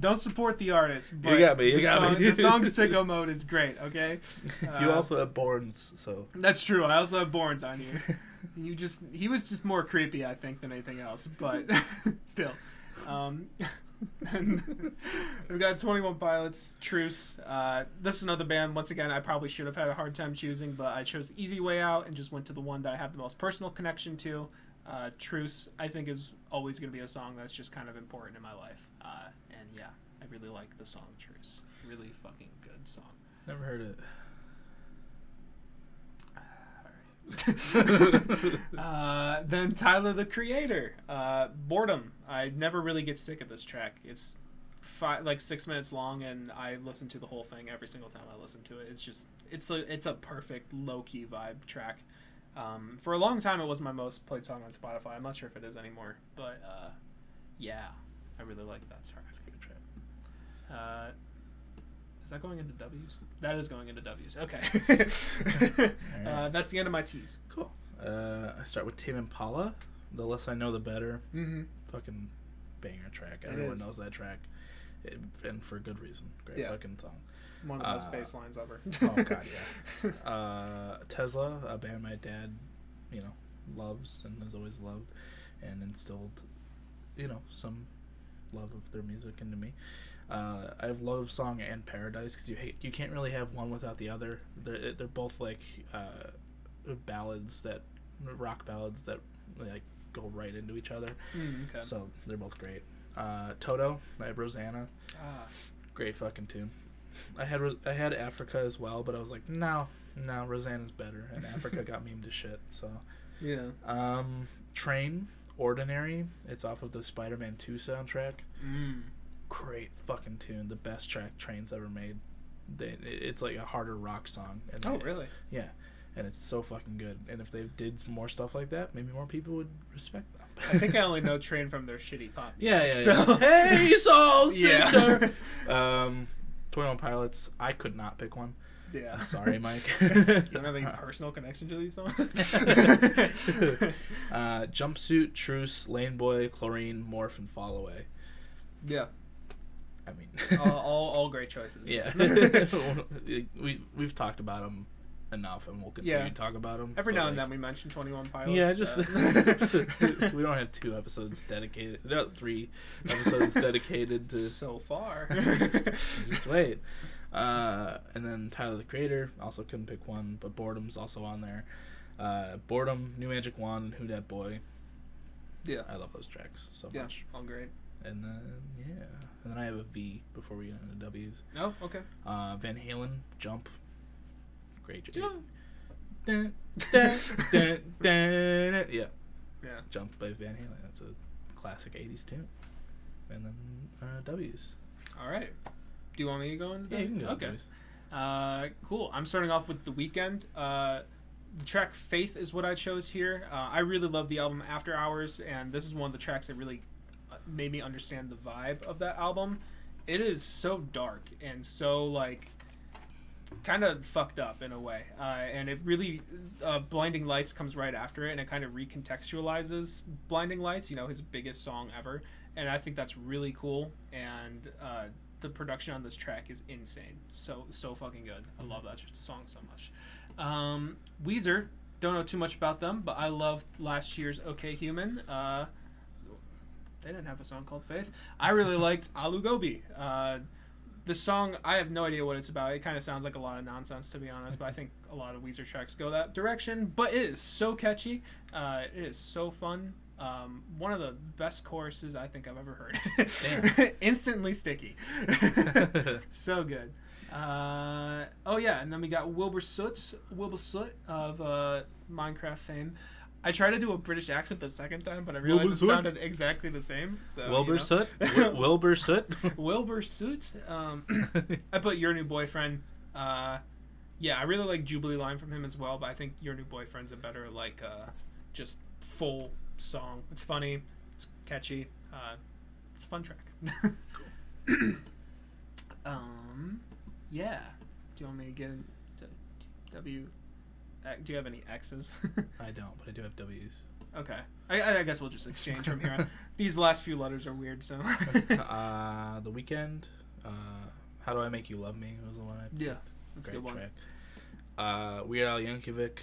Don't support the artist. But got me, you the got song, me. The song "Sicko Mode" is great. Okay. you Uh, also have Borns, so That's true. I also have Borns on here. You just he was just more creepy, I think, than anything else. But still, um, and we've got Twenty One Pilots, Truce. Uh, this is another band. Once again, I probably should have had a hard time choosing, but I chose the easy way out and just went to the one that I have the most personal connection to. Uh, Truce, I think, is always going to be a song that's just kind of important in my life. Uh, and yeah, I really like the song Truce. Really fucking good song. never heard it. uh, then Tyler the Creator, uh, Boredom. I never really get sick of this track. It's five, like six minutes long, and I listen to the whole thing every single time I listen to it. It's just it's a it's a perfect low key vibe track. Um, for a long time, it was my most played song on Spotify. I'm not sure if it is anymore, but uh, yeah, I really like that track. Good track. Uh, is that going into W's? That is going into W's. Okay. uh, that's the end of my T's. Cool. Uh, I start with Tame Impala. The less I know, the better. Mm-hmm. Fucking banger track. It Everyone is. knows that track, it, and for good reason. Great Yeah. fucking song. One of the best Uh, bass lines ever. oh god, yeah. Uh, Tesla, a band my dad, you know, loves and has always loved, and instilled, you know, some love of their music into me. Uh, I love song and Paradise because you hate, you can't really have one without the other. They're they're both like uh, ballads that rock ballads that like go right into each other. Mm, okay. So they're both great. Uh, Toto by Rosanna, Ah, great fucking tune. I had I had Africa as well, but I was like, no, no, Rosanna's better, and Africa got memed to shit. So, yeah. um, Train, Ordinary. It's off of the Spider-Man Two soundtrack. Mm. Great fucking tune. The best track Train's ever made. They, it's like a harder rock song. And Oh, they- really? Yeah, and it's so fucking good. And if they did some more stuff like that, maybe more people would respect them. I think I only know Train from their shitty pop. Yeah, yeah, music, yeah. So. Hey, soul Yeah. sister. um, Twenty One Pilots. I could not pick one. Yeah. Sorry, Mike. You don't have any personal connection to these songs? uh, jumpsuit, truce, lane boy, chlorine, morph, and fall away. yeah. I mean, All, all, all great choices. yeah. we we've talked about them enough, and we'll continue Yeah. to talk about them. Every now and then we mention Twenty One Pilots. Yeah, just uh, we don't have two episodes dedicated. No, three episodes dedicated to. so far. Just wait. Uh, and then Tyler the Creator also couldn't pick one, but Boredom's also on there. Uh, Boredom, New Magic Wand, Who Dat Boy. yeah, I love those tracks so yeah, much. all great. And then yeah, and then I have a V before we get into W's. Oh, okay. Uh, Van Halen, Jump. Great. Jump. Dun, dun, dun, dun, dun. Yeah, Yeah. Jump by Van Halen. That's a classic '80s tune. And then uh, W's. All right. Do you want me to go into Yeah, you can go. Okay. Uh, cool. I'm starting off with the Weeknd. Uh, the track "Faith" is what I chose here. Uh, I really love the album After Hours, and this is one of the tracks that really uh, made me understand the vibe of that album. It is so dark and so like kind of fucked up in a way, uh, and it really uh, "Blinding Lights" comes right after it, and it kind of recontextualizes "Blinding Lights," you know, his biggest song ever, and I think that's really cool. And uh, the production on this track is insane. So so fucking good. I love that song so much. Um, Weezer, don't know too much about them, but I loved last year's OK Human. Uh, they didn't have a song called Faith. I really liked Aloo Gobi. Uh, the song, I have no idea what it's about. It kind of sounds like a lot of nonsense, to be honest, but I think a lot of Weezer tracks go that direction. But it is so catchy. Uh, it is so fun. Um, one of the best choruses I think I've ever heard. Instantly sticky. so good. Uh, oh yeah, and then we got Wilbur Soot, Wilbur Soot of uh, Minecraft fame. I tried to do a British accent the second time, but I realized Wilbur it Soot? sounded exactly the same. So you Wilbur know. Soot. Wil- Wilbur Soot. Wilbur Soot. Um, I put your new boyfriend. Uh, yeah, I really like Jubilee line from him as well, but I think your new boyfriend's a better like uh, just full song. It's funny, it's catchy, uh, it's a fun track. Cool. um, yeah. Do you want me to get into W? uh, Do you have any X's? I don't, but I do have W's. okay, I, I guess we'll just exchange from here. on. These last few letters are weird, so. uh, the Weeknd. Uh, How do I make you love me was the one I. yeah, picked. that's a Great good one. track. Uh, Weird Al Yankovic.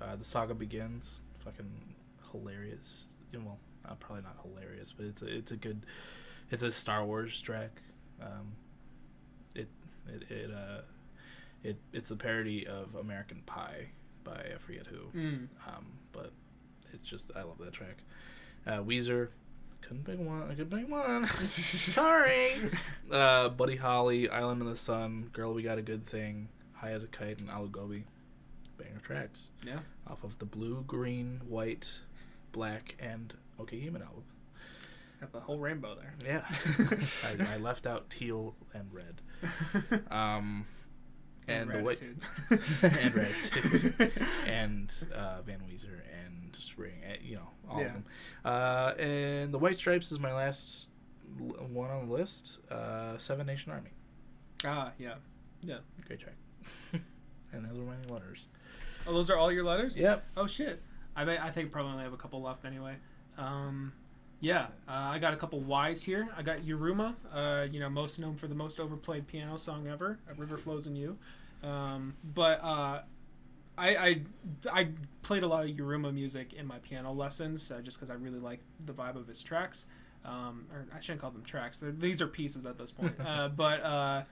Uh, the saga begins. Fucking hilarious. You know, Well, uh, probably not hilarious, but it's a it's a good. It's a Star Wars track. Um, it it it uh, it it's a parody of American Pie by I forget who. Mm. Um, but it's just I love that track. Uh, Weezer, couldn't pick one. I could pick one. Sorry. Uh, Buddy Holly, Island in the Sun, Girl We Got a Good Thing, High as a Kite, and Aloo Gobi. Banger tracks Yeah. off of the blue, green, white, black, and OK Human album. Got the whole rainbow there. Yeah. I, I left out teal and red. Um, and, the white and Raditude. and uh, Van Weezer and Spring, eh, you know, all Yeah. of them. Uh, and the White Stripes is my last l- one on the list. Uh, Seven Nation Army, ah, yeah. Yeah. great track. and those are my letters. Oh, those are all your letters? Yep. Oh, shit. I bet, I think probably only have a couple left anyway. Um, yeah, uh, I got a couple Y's here. I got Yiruma, uh, you know, most known for the most overplayed piano song ever, A River Flows in You. Um, but uh, I, I I played a lot of Yiruma music in my piano lessons uh, just because I really like the vibe of his tracks. Um, or I shouldn't call them tracks. They're, these are pieces at this point. uh, but uh,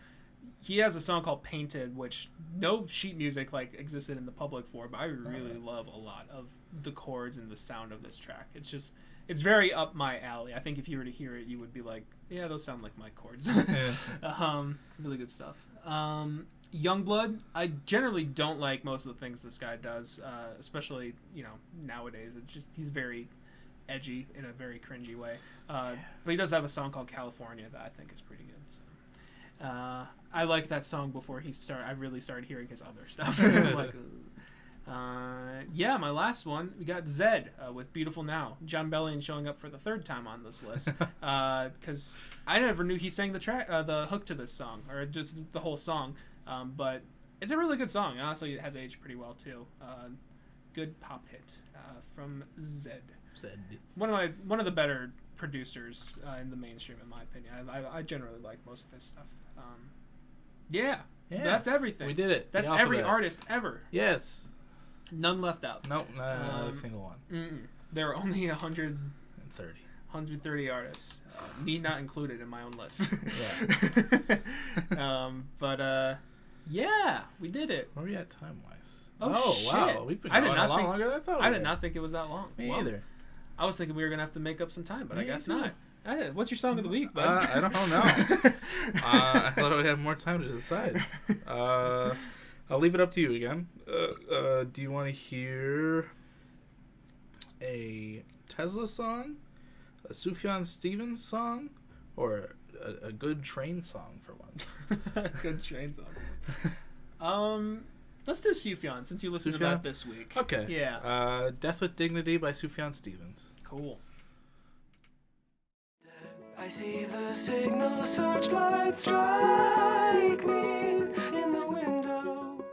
he has a song called "Painted," which no sheet music like existed in the public for, but I really love a lot of the chords and the sound of this track. It's just it's very up my alley. I think if you were to hear it, you would be like, "Yeah, those sound like my chords." um, really good stuff. Um, Yungblud, I generally don't like most of the things this guy does, uh, especially you know nowadays. It's just he's very edgy in a very cringy way. Uh, But he does have a song called California that I think is pretty good. Uh, I like that song before he start. I really started hearing his other stuff. like, uh, yeah, my last one we got Zedd uh, with "Beautiful Now." Jon Bellion showing up for the third time on this list because I never knew he sang the track, uh, the hook to this song, or just the whole song. Um, but it's a really good song. and Honestly, it has aged pretty well too. Uh, good pop hit uh, from Zedd Said one of my one of the better producers uh, in the mainstream, in my opinion. I, I, I generally like most of his stuff. Um, yeah, Yeah, That's everything. We did it. The That's every alphabet. artist ever. Yes. None left out. Nope. Not, not Um, a single one. Mm-mm. There are only 100, And Thirty. 130 artists, uh, me not included in my own list. um, but uh, yeah, we did it. Where are we at time wise? Oh, wow. shit. We've been I did going not a lot think- longer than I thought. I did not think it was that long. Me Wow. either. I was thinking we were gonna have to make up some time, but I guess too. not. What's your song of the week, bud? Uh, I don't know. uh, I thought I would have more time to decide. Uh, I'll leave it up to you again. Uh, uh, do you want to hear a Tesla song, a Sufjan Stevens song, or a, a good train song for once? Good train song. Um, let's do Sufjan since you listened to that this week. Okay. Yeah. Uh, Death with Dignity by Sufjan Stevens. Cool. I see the signal searchlight strike me in the window.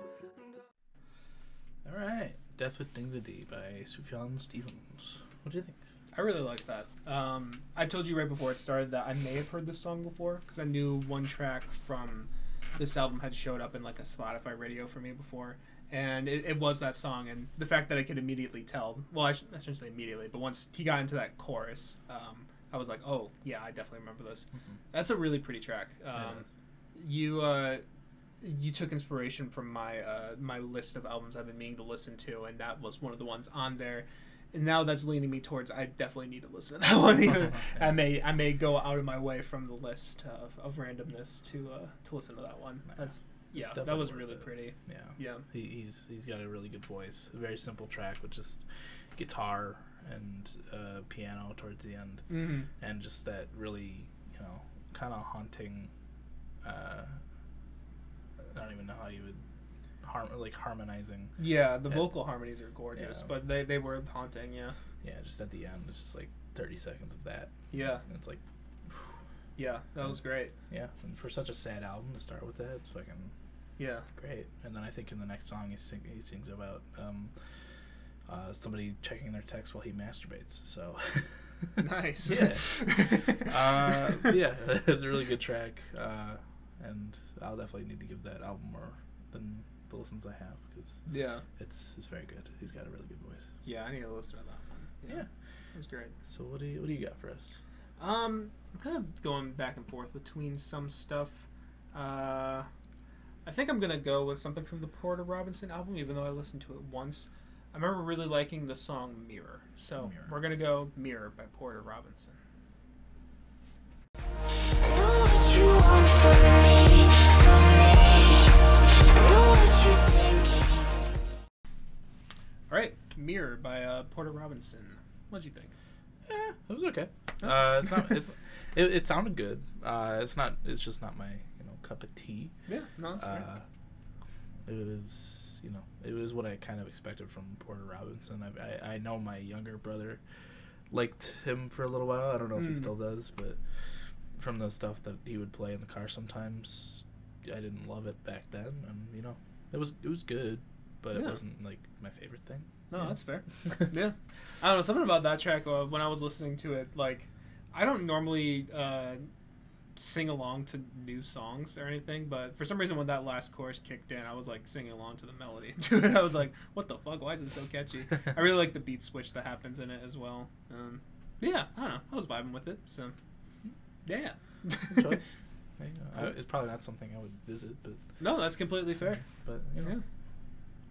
All right. Death with Dignity by Sufjan Stevens. What do you think? I really like that. Um, I told you right before it started that I may have heard this song before because I knew one track from this album had showed up in like a Spotify radio for me before, and it, it was that song. And the fact that I could immediately tell, well, I, sh- I shouldn't say immediately, but once he got into that chorus, um, I was like, oh yeah, I definitely remember this. That's a really pretty track. Um, You uh, you took inspiration from my uh, my list of albums I've been meaning to listen to, and that was one of the ones on there. And now that's leaning me towards I definitely need to listen to that one. Even I may I may go out of my way from the list of, of randomness to uh, to listen to that one. Yeah. That's yeah, that was really it. pretty. Yeah. Yeah, He, he's he's got a really good voice. A very simple track with just guitar and uh, piano towards the end, mm-hmm. and just that really you know kind of haunting. Uh, I don't even know how you would harm like harmonizing. yeah. The Yeah. vocal harmonies are gorgeous, Yeah. but they they were haunting. Yeah, Yeah, just at the end, it's just like thirty seconds of that. yeah, And it's like yeah. That was great. yeah, and for such a sad album to start with that, it's fucking Yeah, great. And then I think in the next song he sing, he sings about um, uh, somebody checking their text while he masturbates. So nice. Yeah. uh, yeah, it's a really good track, uh, and I'll definitely need to give that album more than the listens I have because yeah, it's it's very good. He's got a really good voice. yeah. I need to listen to that one. Yeah. that was great. So what do you what do you got for us? Um, I'm kind of going back and forth between some stuff. Uh, I think I'm gonna go with something from the Porter Robinson album, even though I listened to it once. I remember really liking the song "Mirror," so Mirror. we're gonna go "Mirror" by Porter Robinson. Know what you want from me, from me. Know what you're thinking. All right, "Mirror" by uh, Porter Robinson. What'd you think? Eh, it was okay. Uh, it's not. It's it, it sounded good. Uh, it's not. It's just not my you know cup of tea. Yeah, no, that's fair. Uh, it was you know it was what I kind of expected from Porter Robinson. I I, I know my younger brother liked him for a little while. I don't know if he Mm. still does, but from the stuff that he would play in the car sometimes, I didn't love it back then, and you know it was it was good, but it wasn't like my favorite thing. No, Yeah. that's fair. yeah, I don't know something about that track. Uh, when I was listening to it, like I don't normally uh, sing along to new songs or anything, but for some reason when that last chorus kicked in, I was like singing along to the melody to it. I was like, "What the fuck? Why is it so catchy?" I really like the beat switch that happens in it as well. Um, yeah, I don't know. I was vibing with it, so yeah. Yeah, I- it's probably not something I would visit, but no, that's completely fair. but you know Yeah,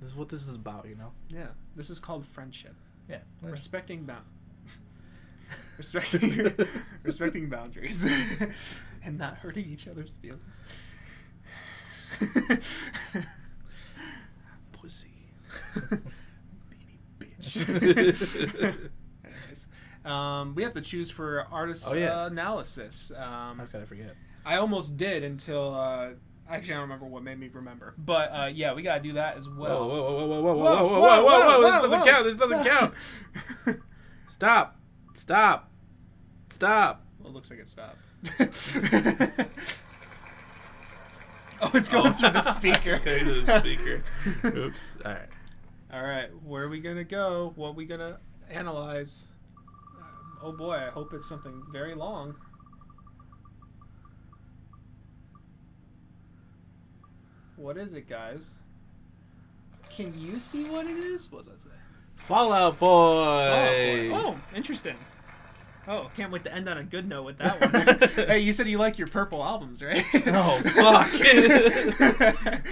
this is what this is about. You know. yeah. This is called friendship. Yeah. respecting bound respecting respecting boundaries and not hurting each other's feelings Pussy. baby bitch anyways um, we have to choose for artist Oh, yeah. uh, analysis um, How could I forget? i almost did until uh, actually i don't remember what made me remember but uh, yeah we gotta do that as well whoa, whoa, whoa, whoa, whoa, whoa, whoa, whoa, whoa, whoa, This doesn't whoa. count. This doesn't count. Stop. Stop. Stop. well, it looks like it stopped oh it's going through the speaker It's going through the speaker. Oops. All right. All right, where are we gonna go? What are we gonna analyze? Um, oh boy, I hope it's something very long. What is it, guys? Can you see what it is? What does that say? Fall Out Boy. Oh, oh, interesting. Oh, can't wait to end on a good note with that one. hey, you said you like your purple albums, right? Oh, fuck.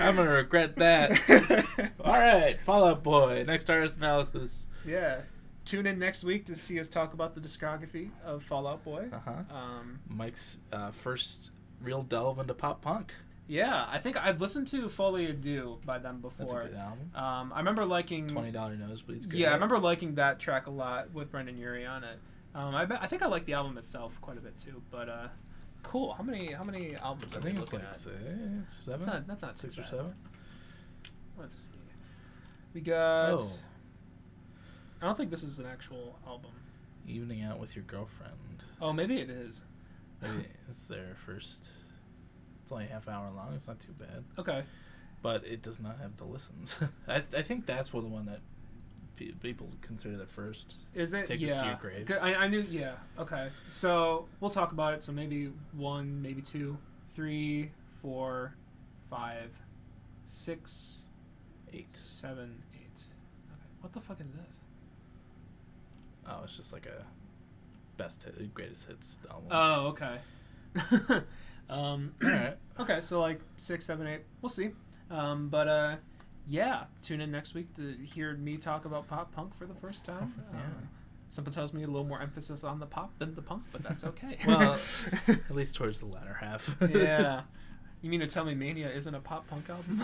I'm gonna regret that. All right, Fall Out Boy. Next artist analysis. yeah. Tune in next week to see us talk about the discography of Fall Out Boy. Uh huh. Um, Mike's uh, first real delve into pop punk. yeah, I think I've listened to Folie à Deux by them before. That's before. a good album. Um, I remember liking. Twenty dollar nosebleeds. Good. Yeah, I remember liking that track a lot with Brendon Urie on it. Um, I, bet, I think I like the album itself quite a bit too. But uh, cool. How many how many albums I think we it's like at? six, seven, That's not that's not six or bad. seven. Let's see. We got. Oh, I don't think this is an actual album. evening out with your girlfriend. Oh, maybe it is. Maybe it's their first. It's only a half hour long. It's not too bad, Okay. but it does not have the listens. I, I think that's one the one that people consider the first. Is it? Take yeah. Us to Your Grave. I, I knew. Yeah. Okay. So we'll talk about it. So maybe one, maybe two, three, four, five, six, eight, seven, eight. Okay. What the fuck is this? Oh, it's just like a best hit, greatest hits album. Oh, okay. um, Alright. okay, so like six, seven, eight. We'll see. Um, but uh, yeah, tune in next week to hear me talk about pop punk for the first time. Yeah. Uh, something tells me a little more emphasis on the pop than the punk, but that's okay. Well, At least towards the latter half. yeah. You mean to tell me Mania isn't a pop punk album?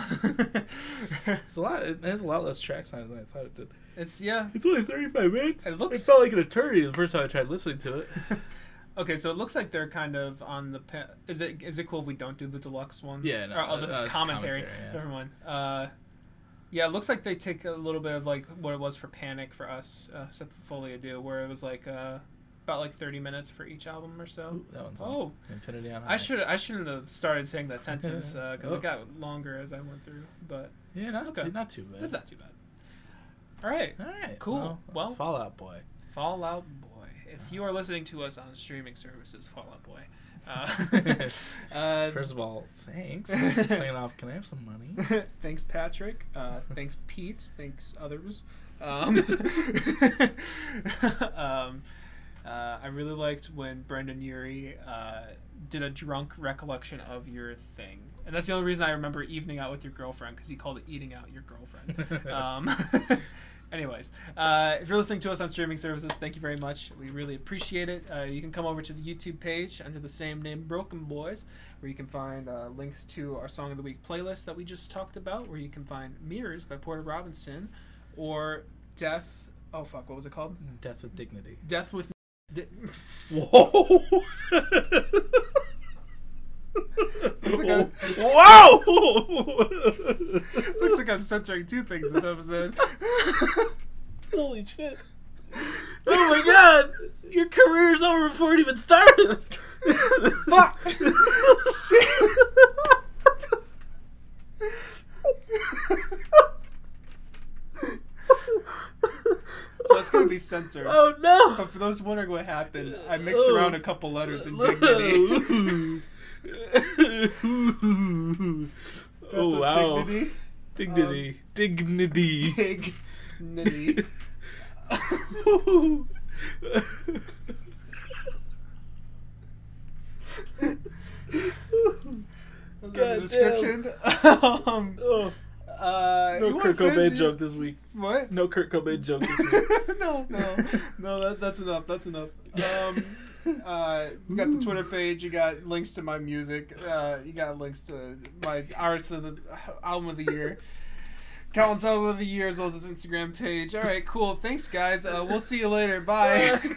it's a lot. It has a lot less tracks on it than I thought it did. it's yeah. It's only thirty-five minutes. It looks- It felt like an eternity the first time I tried listening to it. Okay, so it looks like they're kind of on the. Pa- is it is it cool if we don't do the deluxe one? Yeah, no, Or, oh, uh, this is commentary. commentary, yeah. Never mind. Uh, yeah, it looks like they take a little bit of like what it was for Panic for us, uh, except for Folie do, where it was like uh, about like thirty minutes for each album or so. Ooh, that one's on Oh, Infinity on. I should I shouldn't have started saying that sentence because Oh. it got longer as I went through, but Yeah, not Okay. too, not too bad. it's not too bad. All right, All right. Cool. Well- Fall Out Boy. Fall Out Boy. If you are listening to us on streaming services, Fall Out Boy. Uh, uh, First of all, thanks. Second off, can I have some money? thanks, Patrick. Uh, thanks, Pete. Thanks, others. Um, um, uh, I really liked when Brendon Urie uh, did a drunk recollection of your thing. And that's the only reason I remember evening out with your girlfriend because he called it eating out your girlfriend. um, anyways, uh, if you're listening to us on streaming services, thank you very much. We really appreciate it. Uh, you can come over to the YouTube page under the same name, Broken Boys, where you can find uh, links to our Song of the Week playlist that we just talked about, where you can find Mirrors by Porter Robinson, or Death. Oh fuck, what was it called? Death with dignity. Death with. Di- Whoa! Looks like a- Whoa! Looks like I'm censoring two things this episode. Holy shit! Oh my god! Your career's over before it even started. Fuck! so that's gonna be censored. oh no! But for those wondering what happened, I mixed oh. around a couple letters in dignity. Oh wow! Dignity. Dignity, dignity. Dignity. Those are the God description. um, oh, uh, no Kurt Cobain finish- joke this week. What? No Kurt Cobain joke this week. no, no, no. That, that's enough. That's enough. Um, uh, you got the Twitter page. You got links to my music. Uh, you got links to my artist of the album of the year. Calvin's album of the year as well as his Instagram page. All right, cool. Thanks, guys. Uh, we'll see you later. Bye.